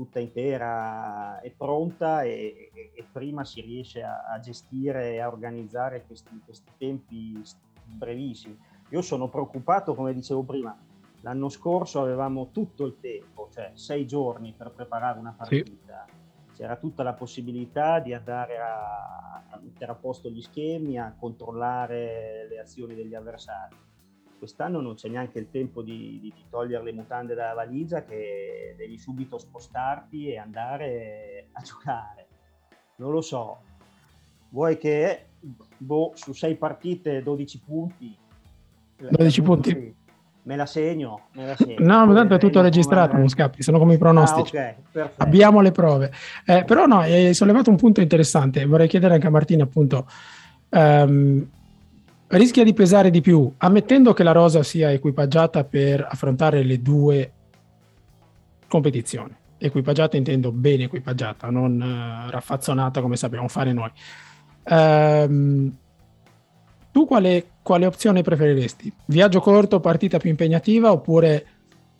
tutta intera e pronta e, e, e prima si riesce a, a, gestire e a organizzare questi, questi tempi brevissimi. Io sono preoccupato, come dicevo prima, l'anno scorso avevamo tutto il tempo, cioè sei giorni per preparare una partita. Sì. C'era tutta la possibilità di andare a, a mettere a posto gli schemi, a controllare le azioni degli avversari quest'anno non c'è neanche il tempo di, di, di, togliere le mutande dalla valigia che devi subito spostarti e andare a giocare. Non lo so. Vuoi che boh, su sei partite 12 punti? 12 punti? Me la segno, me la segno. No, ma tanto è tutto registrato, non scappi, sono come i pronostici. Ah, okay, Abbiamo le prove. Eh, però no, hai sollevato un punto interessante, vorrei chiedere anche a Martina appunto, um, rischia di pesare di più, ammettendo che la rosa sia equipaggiata per affrontare le due competizioni. Equipaggiata intendo bene equipaggiata, non uh, raffazzonata come sappiamo fare noi. Um, tu quale, quale, opzione preferiresti? Viaggio corto, partita più impegnativa oppure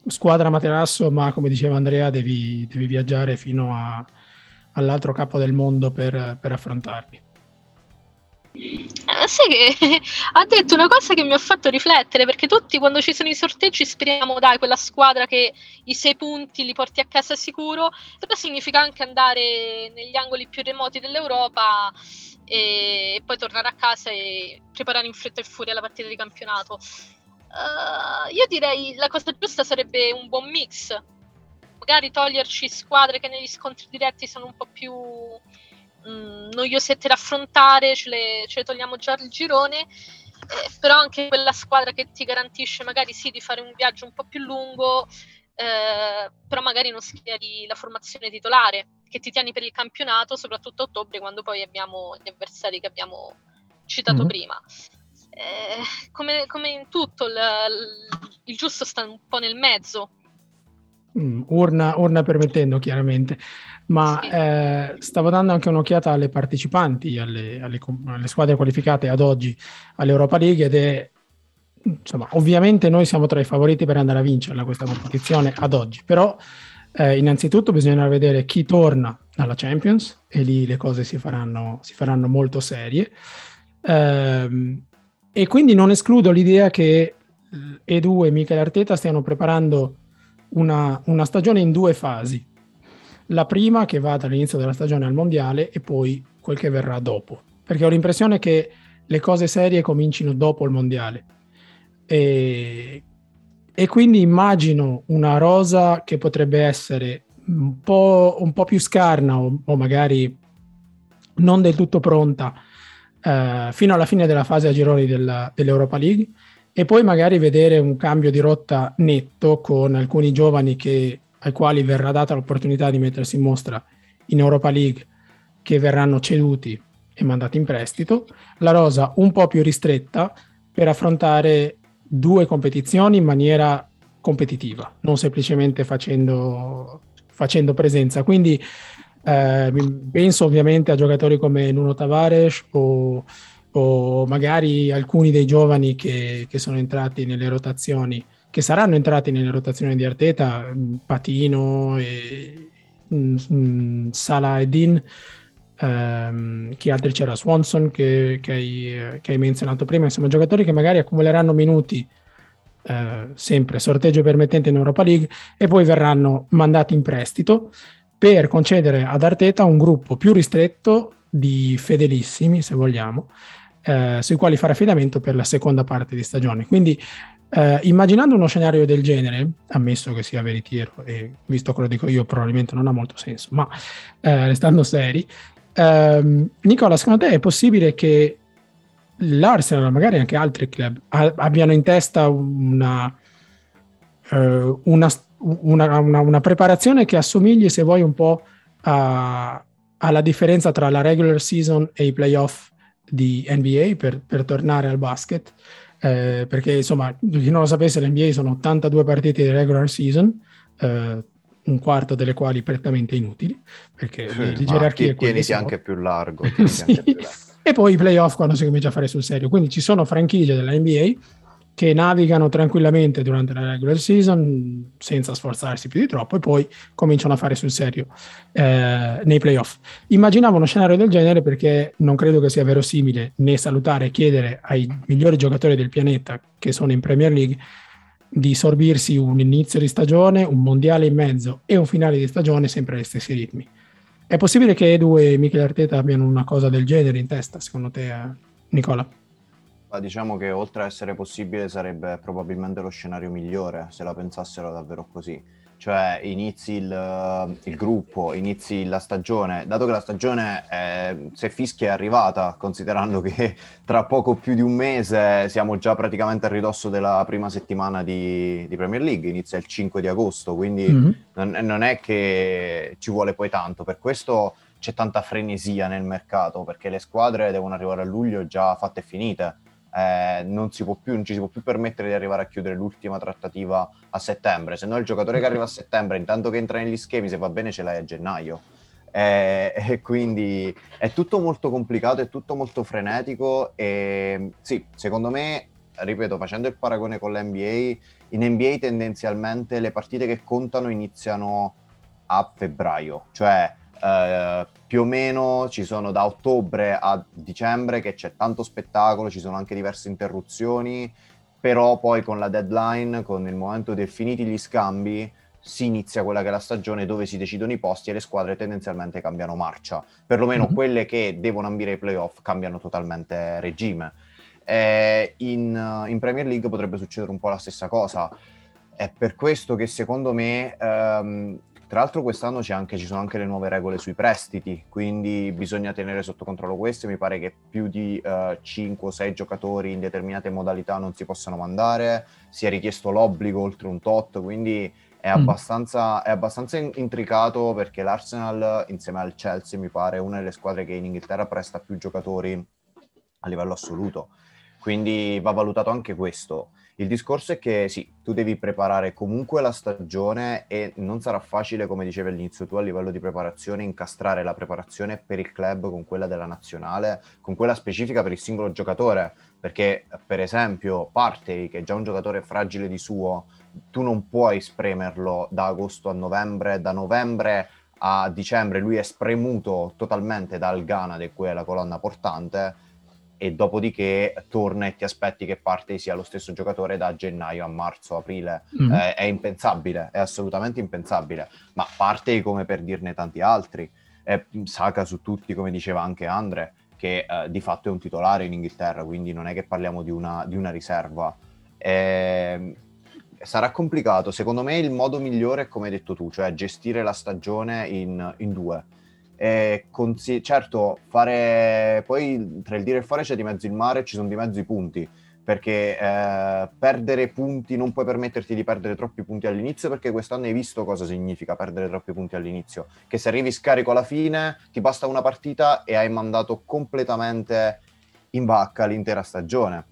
squadra materasso, ma come diceva Andrea, devi, devi viaggiare fino a, all'altro capo del mondo per, per affrontarli? Eh, sai che ha detto una cosa che mi ha fatto riflettere perché tutti quando ci sono i sorteggi speriamo dai quella squadra che i sei punti li porti a casa sicuro però significa anche andare negli angoli più remoti dell'Europa e poi tornare a casa e preparare in fretta e furia la partita di campionato. Uh, io direi la cosa giusta sarebbe un buon mix. Magari toglierci squadre che negli scontri diretti sono un po' più mh, mm, noiosette da affrontare, ce le, ce le, togliamo già il girone, eh, però anche quella squadra che ti garantisce magari sì di fare un viaggio un po' più lungo, eh, però magari non schieri la formazione titolare, che ti tieni per il campionato, soprattutto a ottobre, quando poi abbiamo gli avversari che abbiamo citato mm-hmm. prima. Eh, come, come, in tutto, il, il, giusto sta un po' nel mezzo. Mm, urna, urna permettendo, chiaramente ma eh, stavo dando anche un'occhiata alle partecipanti, alle, alle, alle, squadre qualificate ad oggi all'Europa League ed è, insomma, ovviamente noi siamo tra i favoriti per andare a vincerla questa competizione ad oggi, però eh, innanzitutto bisogna vedere chi torna alla Champions e lì le cose si faranno, si faranno molto serie. Eh, e quindi non escludo l'idea che Edu e Michele Arteta stiano preparando una, una stagione in due fasi la prima che va dall'inizio della stagione al mondiale e poi quel che verrà dopo, perché ho l'impressione che le cose serie comincino dopo il mondiale. E, e quindi immagino una rosa che potrebbe essere un po', un po più scarna o, o, magari non del tutto pronta eh, fino alla fine della fase a gironi della, dell'Europa League e poi magari vedere un cambio di rotta netto con alcuni giovani che ai quali verrà data l'opportunità di mettersi in mostra in Europa League, che verranno ceduti e mandati in prestito, la rosa un po' più ristretta per affrontare due competizioni in maniera competitiva, non semplicemente facendo, facendo presenza. Quindi eh, penso ovviamente a giocatori come Nuno Tavares o, o magari alcuni dei giovani che, che sono entrati nelle rotazioni che saranno entrati nelle rotazioni di Arteta, Patino e mm, Salah e Dean. Um, chi altri c'era? Swanson che, che, hai, che, hai, menzionato prima, insomma giocatori che magari accumuleranno minuti uh, sempre sorteggio permettente in Europa League e poi verranno mandati in prestito per concedere ad Arteta un gruppo più ristretto di fedelissimi, se vogliamo, uh, sui quali fare affidamento per la seconda parte di stagione. Quindi eh, immaginando uno scenario del genere, ammesso che sia veritiero, e visto quello che dico io, probabilmente non ha molto senso, ma eh, restando seri, ehm, Nicola, secondo te è possibile che l'Arsenal, magari anche altri club, a- abbiano in testa una, eh, una, una, una, preparazione che assomigli, se vuoi, un po' a, alla differenza tra la regular season e i playoff di NBA per, per tornare al basket? Eh, perché insomma, chi non lo sapesse, l'NBA sono 82 partite di regular season, eh, un quarto delle quali prettamente inutili, perché sì, di gerarchia tieniti anche più largo. sì. anche più largo. E poi i playoff quando si comincia a fare sul serio. Quindi ci sono franchigie della NBA che navigano tranquillamente durante la regular season senza sforzarsi più di troppo e poi cominciano a fare sul serio eh, nei playoff. Immaginavo uno scenario del genere perché non credo che sia verosimile né salutare e chiedere ai migliori giocatori del pianeta che sono in Premier League di sorbirsi un inizio di stagione, un mondiale in mezzo e un finale di stagione sempre agli stessi ritmi. È possibile che Edu e Michele Arteta abbiano una cosa del genere in testa, secondo te, eh, Nicola? Ma diciamo che oltre a essere possibile sarebbe probabilmente lo scenario migliore se la pensassero davvero così. cioè inizi il, il, gruppo, inizi la stagione, dato che la stagione è, se fischia è arrivata, considerando che tra poco più di un mese siamo già praticamente a ridosso della prima settimana di, di Premier League, inizia il 5 di agosto, quindi mm-hmm. non, non è che ci vuole poi tanto, per questo c'è tanta frenesia nel mercato, perché le squadre devono arrivare a luglio già fatte e finite eh, non, si può più, non ci si può più permettere di arrivare a chiudere l'ultima trattativa a settembre, se no il giocatore che arriva a settembre, intanto che entra negli schemi, se va bene ce l'hai a gennaio. Eh, e quindi è tutto molto complicato, è tutto molto frenetico e sì, secondo me, ripeto, facendo il paragone con l'NBA, in NBA tendenzialmente le partite che contano iniziano a febbraio, cioè eh, più o meno ci sono da ottobre a dicembre che c'è tanto spettacolo, ci sono anche diverse interruzioni, però poi con la deadline, con il momento del finiti gli scambi, si inizia quella che è la stagione dove si decidono i posti e le squadre tendenzialmente cambiano marcia. Perlomeno mm-hmm. quelle che devono ambire ai playoff cambiano totalmente regime. Eh, in, in, Premier League potrebbe succedere un po' la stessa cosa. È per questo che secondo me ehm, tra l'altro quest'anno anche, ci sono anche le nuove regole sui prestiti, quindi bisogna tenere sotto controllo queste. Mi pare che più di uh, 5 o 6 giocatori in determinate modalità non si possano mandare, si è richiesto l'obbligo oltre un tot, quindi è mm. abbastanza, è abbastanza intricato perché l'Arsenal insieme al Chelsea mi pare una delle squadre che in Inghilterra presta più giocatori a livello assoluto. Quindi va valutato anche questo. Il discorso è che sì, tu devi preparare comunque la stagione e non sarà facile, come dicevi all'inizio tu, a livello di preparazione, incastrare la preparazione per il club con quella della nazionale, con quella specifica per il singolo giocatore, perché per esempio Partey, che è già un giocatore fragile di suo, tu non puoi spremerlo da agosto a novembre, da novembre a dicembre lui è spremuto totalmente dal Ghana, di cui è la colonna portante, e dopodiché torna e ti aspetti che parte sia lo stesso giocatore da gennaio a marzo, aprile. Mm-hmm. Eh, è impensabile, è assolutamente impensabile, ma parte come per dirne tanti altri. Eh, Saka su tutti, come diceva anche Andre, che eh, di fatto è un titolare in Inghilterra, quindi non è che parliamo di una, di una riserva. Eh, sarà complicato, secondo me il modo migliore è come hai detto tu, cioè gestire la stagione in, in due eh, consi- certo, fare poi tra il dire e il fare c'è di mezzo il mare, ci sono di mezzo i punti, perché eh, perdere punti non puoi permetterti di perdere troppi punti all'inizio, perché quest'anno hai visto cosa significa perdere troppi punti all'inizio, che se arrivi scarico alla fine ti basta una partita e hai mandato completamente in vacca l'intera stagione.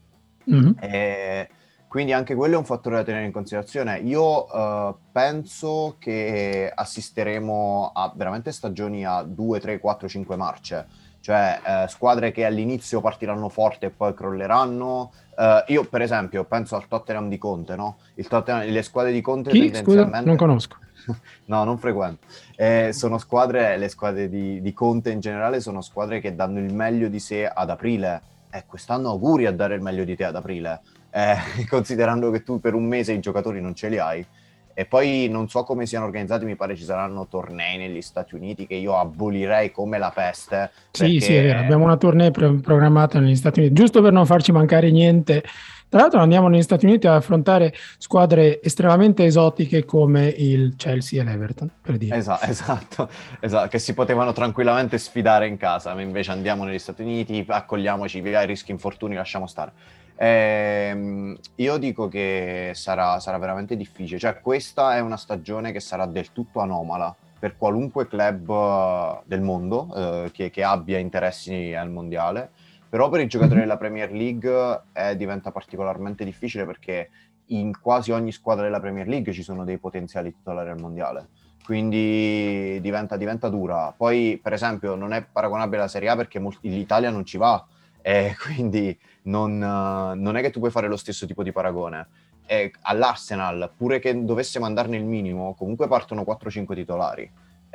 Mm-hmm. E quindi anche quello è un fattore da tenere in considerazione. Io uh, penso che assisteremo a veramente stagioni a 2, 3, 4, 5 marce, cioè uh, squadre che all'inizio partiranno forte e poi crolleranno. Uh, io per esempio penso al Tottenham di Conte, no? le squadre di Conte Chi? tendenzialmente... Scusa, non conosco. no, non frequento. Eh, sono squadre, le squadre di, di Conte in generale sono squadre che danno il meglio di sé ad aprile. E quest'anno auguri a dare il meglio di te ad aprile eh, considerando che tu per un mese i giocatori non ce li hai. E poi non so come siano organizzati, mi pare ci saranno tornei negli Stati Uniti che io abolirei come la peste. Sì, sì, è vero, abbiamo una tournée pro- programmata negli Stati Uniti, giusto per non farci mancare niente. Tra l'altro andiamo negli Stati Uniti ad affrontare squadre estremamente esotiche come il Chelsea e l'Everton, per dire. Esatto, esatto, esatto, che si potevano tranquillamente sfidare in casa, ma invece andiamo negli Stati Uniti, accogliamoci via i rischi infortuni, lasciamo stare. Ehm, io dico che sarà, sarà, veramente difficile, cioè questa è una stagione che sarà del tutto anomala per qualunque club uh, del mondo uh, che, che, abbia interessi al mondiale, però per i giocatori mhm. della Premier League eh, diventa particolarmente difficile perché in quasi ogni squadra della Premier League ci sono dei potenziali titolari al mondiale quindi diventa, diventa, dura. Poi, per esempio, non è paragonabile alla Serie A perché molti, l'Italia non ci va, e quindi non, non, è che tu puoi fare lo stesso tipo di paragone. E all'Arsenal, pure che dovesse mandarne il minimo, comunque partono 4-5 titolari.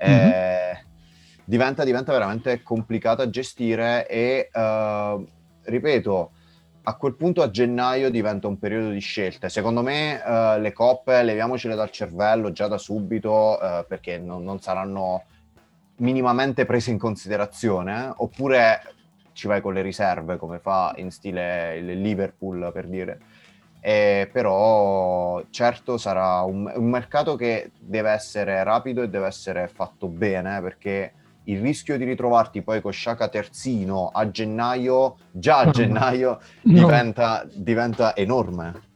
Mm-hmm. diventa, diventa, veramente complicato a gestire e, uh, ripeto, a quel punto a gennaio diventa un periodo di scelte. Secondo me uh, le coppe leviamocele dal cervello già da subito uh, perché non, non, saranno minimamente prese in considerazione, oppure ci vai con le riserve come fa in stile il Liverpool per dire. eh, però certo sarà un, un, mercato che deve essere rapido e deve essere fatto bene perché il rischio di ritrovarti poi con Sciaca terzino a gennaio, già a gennaio, no. diventa, diventa, enorme.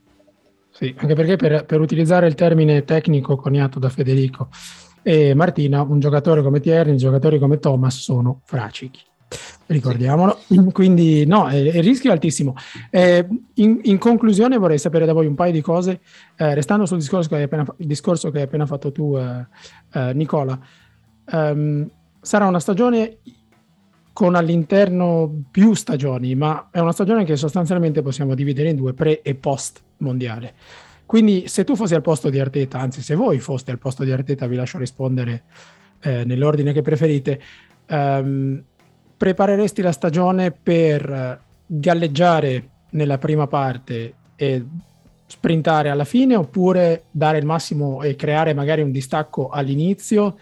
Sì, anche perché per, per, utilizzare il termine tecnico coniato da Federico e Martina, un giocatore come Tierney, giocatori come Thomas sono fracichi ricordiamolo. Quindi no, il rischio è altissimo. Eh, in, in, conclusione vorrei sapere da voi un paio di cose, eh, restando sul discorso che hai appena, discorso che hai appena fatto tu, eh, eh Nicola. Um, sarà una stagione con all'interno più stagioni, ma è una stagione che sostanzialmente possiamo dividere in due, pre e post mondiale. Quindi se tu fossi al posto di Arteta, anzi se voi foste al posto di Arteta, vi lascio rispondere eh, nell'ordine che preferite. Um, prepareresti la stagione per galleggiare nella prima parte e sprintare alla fine oppure dare il massimo e creare magari un distacco all'inizio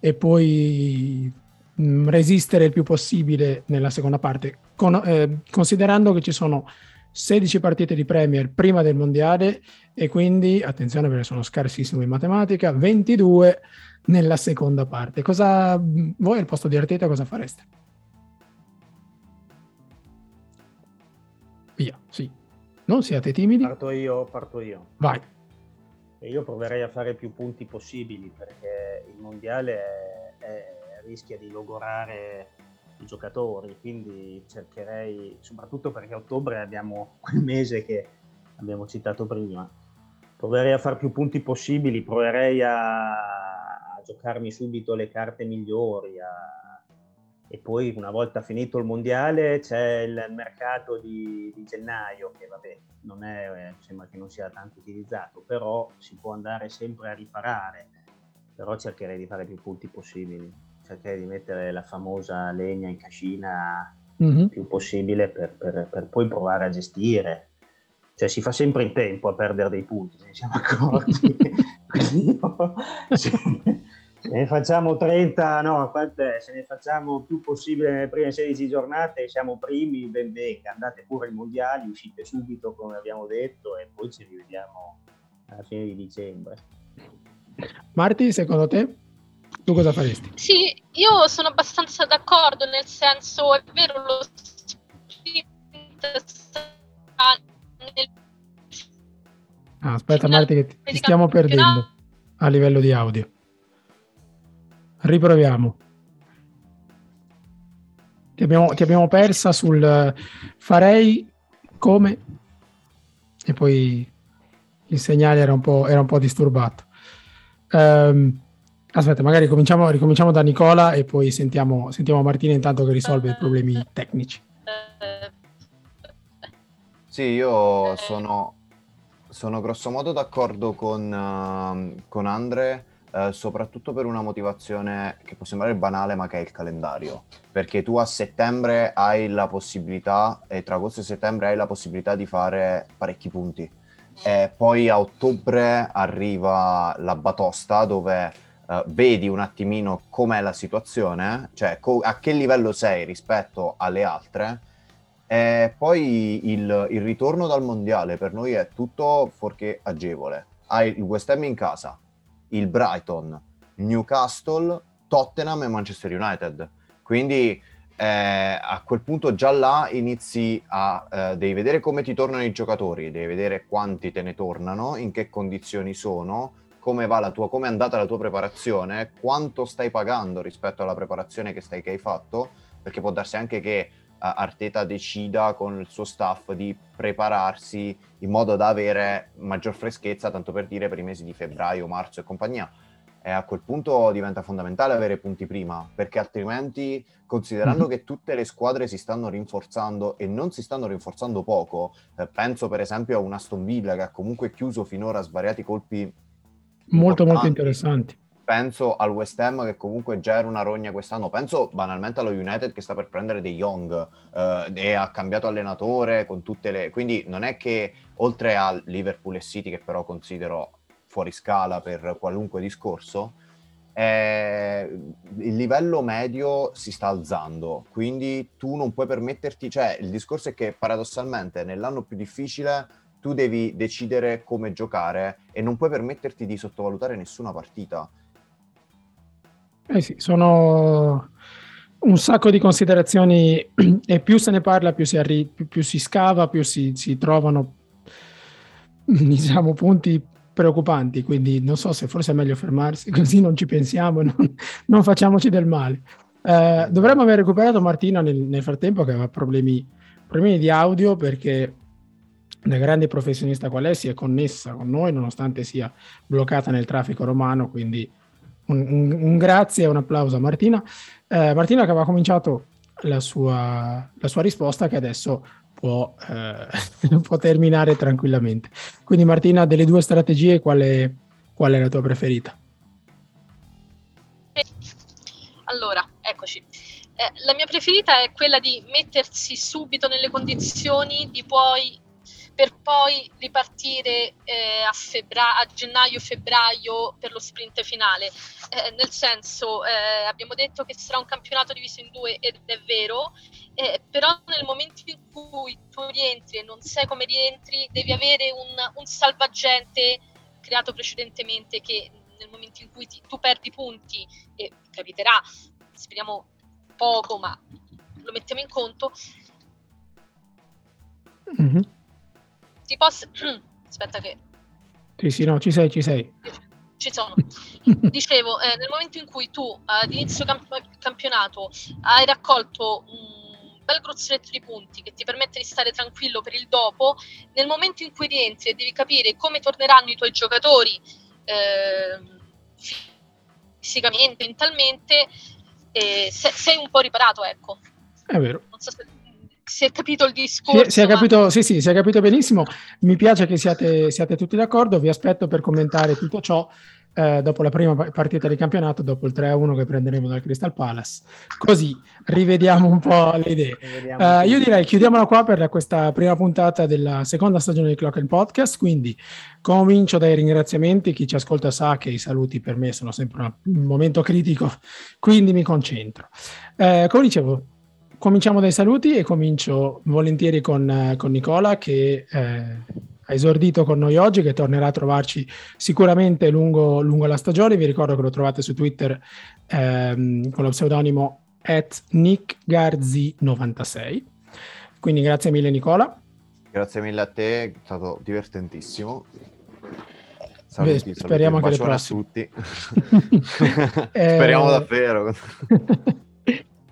e poi mh, mm, resistere il più possibile nella seconda parte, Con, eh, considerando che ci sono 16 partite di Premier prima del mondiale e quindi, attenzione perché sono scarsissimo in matematica, 22 nella seconda parte. Cosa, voi al posto di Arteta cosa fareste? Via, sì. Non siate timidi. Parto io, parto io. Vai. E io proverei a fare più punti possibili perché il mondiale è, è, rischia di logorare i giocatori, quindi cercherei, soprattutto perché a ottobre abbiamo quel mese che abbiamo citato prima, proverei a fare più punti possibili, proverei a, a giocarmi subito le carte migliori, a, e poi una volta finito il mondiale c'è il mercato di, di gennaio che vabbè non è, eh, sembra che non sia tanto utilizzato però si può andare sempre a riparare. Però cercherei di fare più punti possibili. Cercherei di mettere la famosa legna in cascina mm-hmm. più possibile per, per, per, poi provare a gestire. Cioè si fa sempre in tempo a perdere dei punti ne siamo accorti. Quindi se ne facciamo 30, no, quante, se ne facciamo più possibile nelle prime 16 giornate, siamo primi, ben venga, andate pure ai mondiali, uscite subito come abbiamo detto e poi ci rivediamo alla fine di dicembre. Marti, secondo te? Tu cosa faresti? Sì, io sono abbastanza d'accordo, nel senso è vero lo sprint sta nel... Ah, aspetta Marti che ti stiamo perdendo a livello di audio. Riproviamo. Ti abbiamo, ti abbiamo persa sul farei come e poi il segnale era un po', era un po disturbato. Um, aspetta, magari ricominciamo, ricominciamo, da Nicola e poi sentiamo, sentiamo Martina intanto che risolve i problemi tecnici. Sì, io sono, sono grossomodo d'accordo con, uh, con Andre eh, soprattutto per una motivazione che può sembrare banale, ma che è il calendario. Perché tu a settembre hai la possibilità, e tra agosto e settembre hai la possibilità di fare parecchi punti. E poi a ottobre arriva la batosta dove uh, vedi un attimino com'è la situazione, cioè co- a che livello sei rispetto alle altre. E poi il, il ritorno dal mondiale per noi è tutto fuorché agevole. Hai il West Ham in casa, il Brighton, Newcastle, Tottenham e Manchester United. Quindi eh, a quel punto già là inizi a eh, devi vedere come ti tornano i giocatori, devi vedere quanti te ne tornano, in che condizioni sono, come va la tua, come è andata la tua preparazione, quanto stai pagando rispetto alla preparazione che, stai, che hai fatto, perché può darsi anche che Arteta decida con il suo staff di prepararsi in modo da avere maggior freschezza, tanto per dire, per i mesi di febbraio, marzo e compagnia. E a quel punto diventa fondamentale avere punti prima, perché altrimenti, considerando mm-hmm. che tutte le squadre si stanno rinforzando e non si stanno rinforzando poco, eh, penso per esempio a un Aston Villa che ha comunque chiuso finora svariati colpi molto molto interessanti penso al West Ham che comunque già era una rogna quest'anno, penso banalmente allo United che sta per prendere dei Young eh, e ha cambiato allenatore con tutte le... quindi non è che oltre al Liverpool e City che però considero fuori scala per qualunque discorso, eh, il livello medio si sta alzando, quindi tu non puoi permetterti, cioè il discorso è che paradossalmente nell'anno più difficile tu devi decidere come giocare e non puoi permetterti di sottovalutare nessuna partita. Eh sì, sono un sacco di considerazioni e più se ne parla, più si, arri- più, più si scava, più si, si trovano diciamo, punti preoccupanti, quindi non so se forse è meglio fermarsi, così non ci pensiamo non, non facciamoci del male. Eh, dovremmo aver recuperato Martina nel, nel frattempo che aveva problemi, problemi, di audio perché da grande professionista qual è si è connessa con noi nonostante sia bloccata nel traffico romano, quindi un, un, un grazie e un applauso a Martina. Eh, Martina che aveva cominciato la sua, la sua risposta che adesso può, eh, può, terminare tranquillamente. Quindi Martina, delle due strategie quale, qual è la tua preferita? Allora, eccoci. Eh, la mia preferita è quella di mettersi subito nelle condizioni di poi per poi ripartire eh, a, febbra- a gennaio-febbraio per lo sprint finale. Eh, nel senso, eh, abbiamo detto che sarà un campionato diviso in due ed è vero, eh, però nel momento in cui tu rientri e non sai come rientri, devi avere un, un salvagente creato precedentemente che nel momento in cui ti, tu perdi punti, e capiterà, speriamo poco, ma lo mettiamo in conto. Mm-hmm ti posso... Aspetta che... Sì, sì, no, ci sei, ci sei. Ci sono. Dicevo, eh, nel momento in cui tu ad inizio camp- campionato hai raccolto un bel gruzzoletto di punti che ti permette di stare tranquillo per il dopo, nel momento in cui rientri e devi capire come torneranno i tuoi giocatori eh, fisicamente, mentalmente, eh, sei un po' riparato, ecco. È vero. Non so se si è capito il discorso. Si, si, è capito, sì, sì, si è capito benissimo. Mi piace che siate, siate tutti d'accordo. Vi aspetto per commentare tutto ciò eh, dopo la prima partita di campionato, dopo il 3-1 che prenderemo dal Crystal Palace. Così rivediamo un po' le idee. Uh, io direi chiudiamola qua per questa prima puntata della seconda stagione di Clock and Podcast. Quindi comincio dai ringraziamenti. Chi ci ascolta sa che i saluti per me sono sempre un momento critico, quindi mi concentro. Uh, come dicevo, cominciamo dai saluti e comincio volentieri con, con Nicola che eh, ha esordito con noi oggi, che tornerà a trovarci sicuramente lungo, lungo la stagione. Vi ricordo che lo trovate su Twitter ehm, con lo pseudonimo at nickgarzi96. Quindi grazie mille Nicola. Grazie mille a te, è stato divertentissimo. Saluti, Beh, speriamo saluti, anche le prossime. a tutti. speriamo eh... davvero.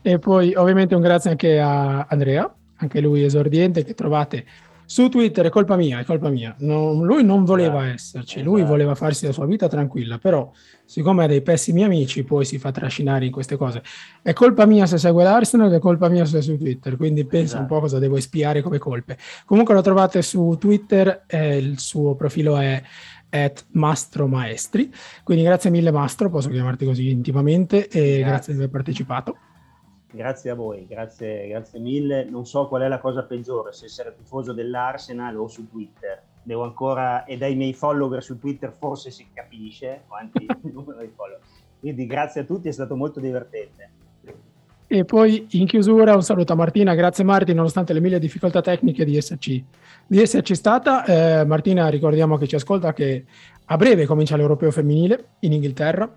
E poi ovviamente un grazie anche a Andrea, anche lui esordiente, che trovate su Twitter, è colpa mia, è colpa mia. Non, lui non voleva esatto, esserci, esatto. lui voleva farsi la sua vita tranquilla, però siccome ha dei pessimi amici poi si fa trascinare in queste cose. È colpa mia se segue l'Arsenal, è colpa mia se è su Twitter, quindi pensa esatto. un po' cosa devo espiare come colpe. Comunque lo trovate su Twitter, eh, il suo profilo è at Mastro Maestri, quindi grazie mille Mastro, posso chiamarti così intimamente e grazie, grazie di aver partecipato. Grazie a voi, grazie, grazie mille. Non so qual è la cosa peggiore, se essere tifoso dell'Arsenal o su Twitter. Devo ancora, e dai miei follower su Twitter forse si capisce quanti numero di follower. Quindi grazie a tutti, è stato molto divertente. E poi in chiusura un saluto a Martina, grazie Marti, nonostante le mille difficoltà tecniche di esserci, di esserci stata. Eh, Martina, ricordiamo che ci ascolta che a breve comincia l'Europeo femminile in Inghilterra,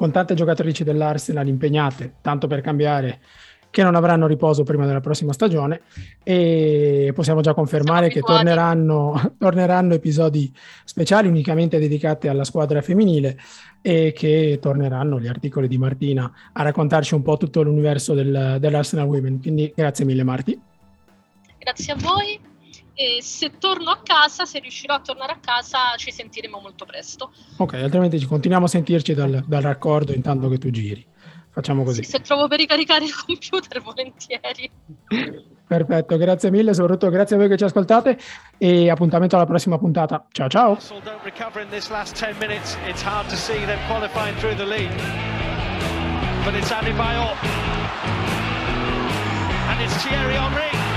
con tante giocatrici dell'Arsenal impegnate, tanto per cambiare, che non avranno riposo prima della prossima stagione e possiamo già confermare che torneranno, torneranno, episodi speciali unicamente dedicati alla squadra femminile e che torneranno gli articoli di Martina a raccontarci un po' tutto l'universo del, dell'Arsenal Women. Quindi grazie mille Marti. Grazie a voi e se torno a casa, se riuscirò a tornare a casa, ci sentiremo molto presto. Ok, altrimenti continuiamo a sentirci dal, dal raccordo intanto che tu giri. Facciamo così. Sì, se trovo per ricaricare il computer, volentieri. Perfetto, grazie mille, soprattutto grazie a voi che ci ascoltate e appuntamento alla prossima puntata. Ciao ciao. But it's Andy. And it's Thierry Henry.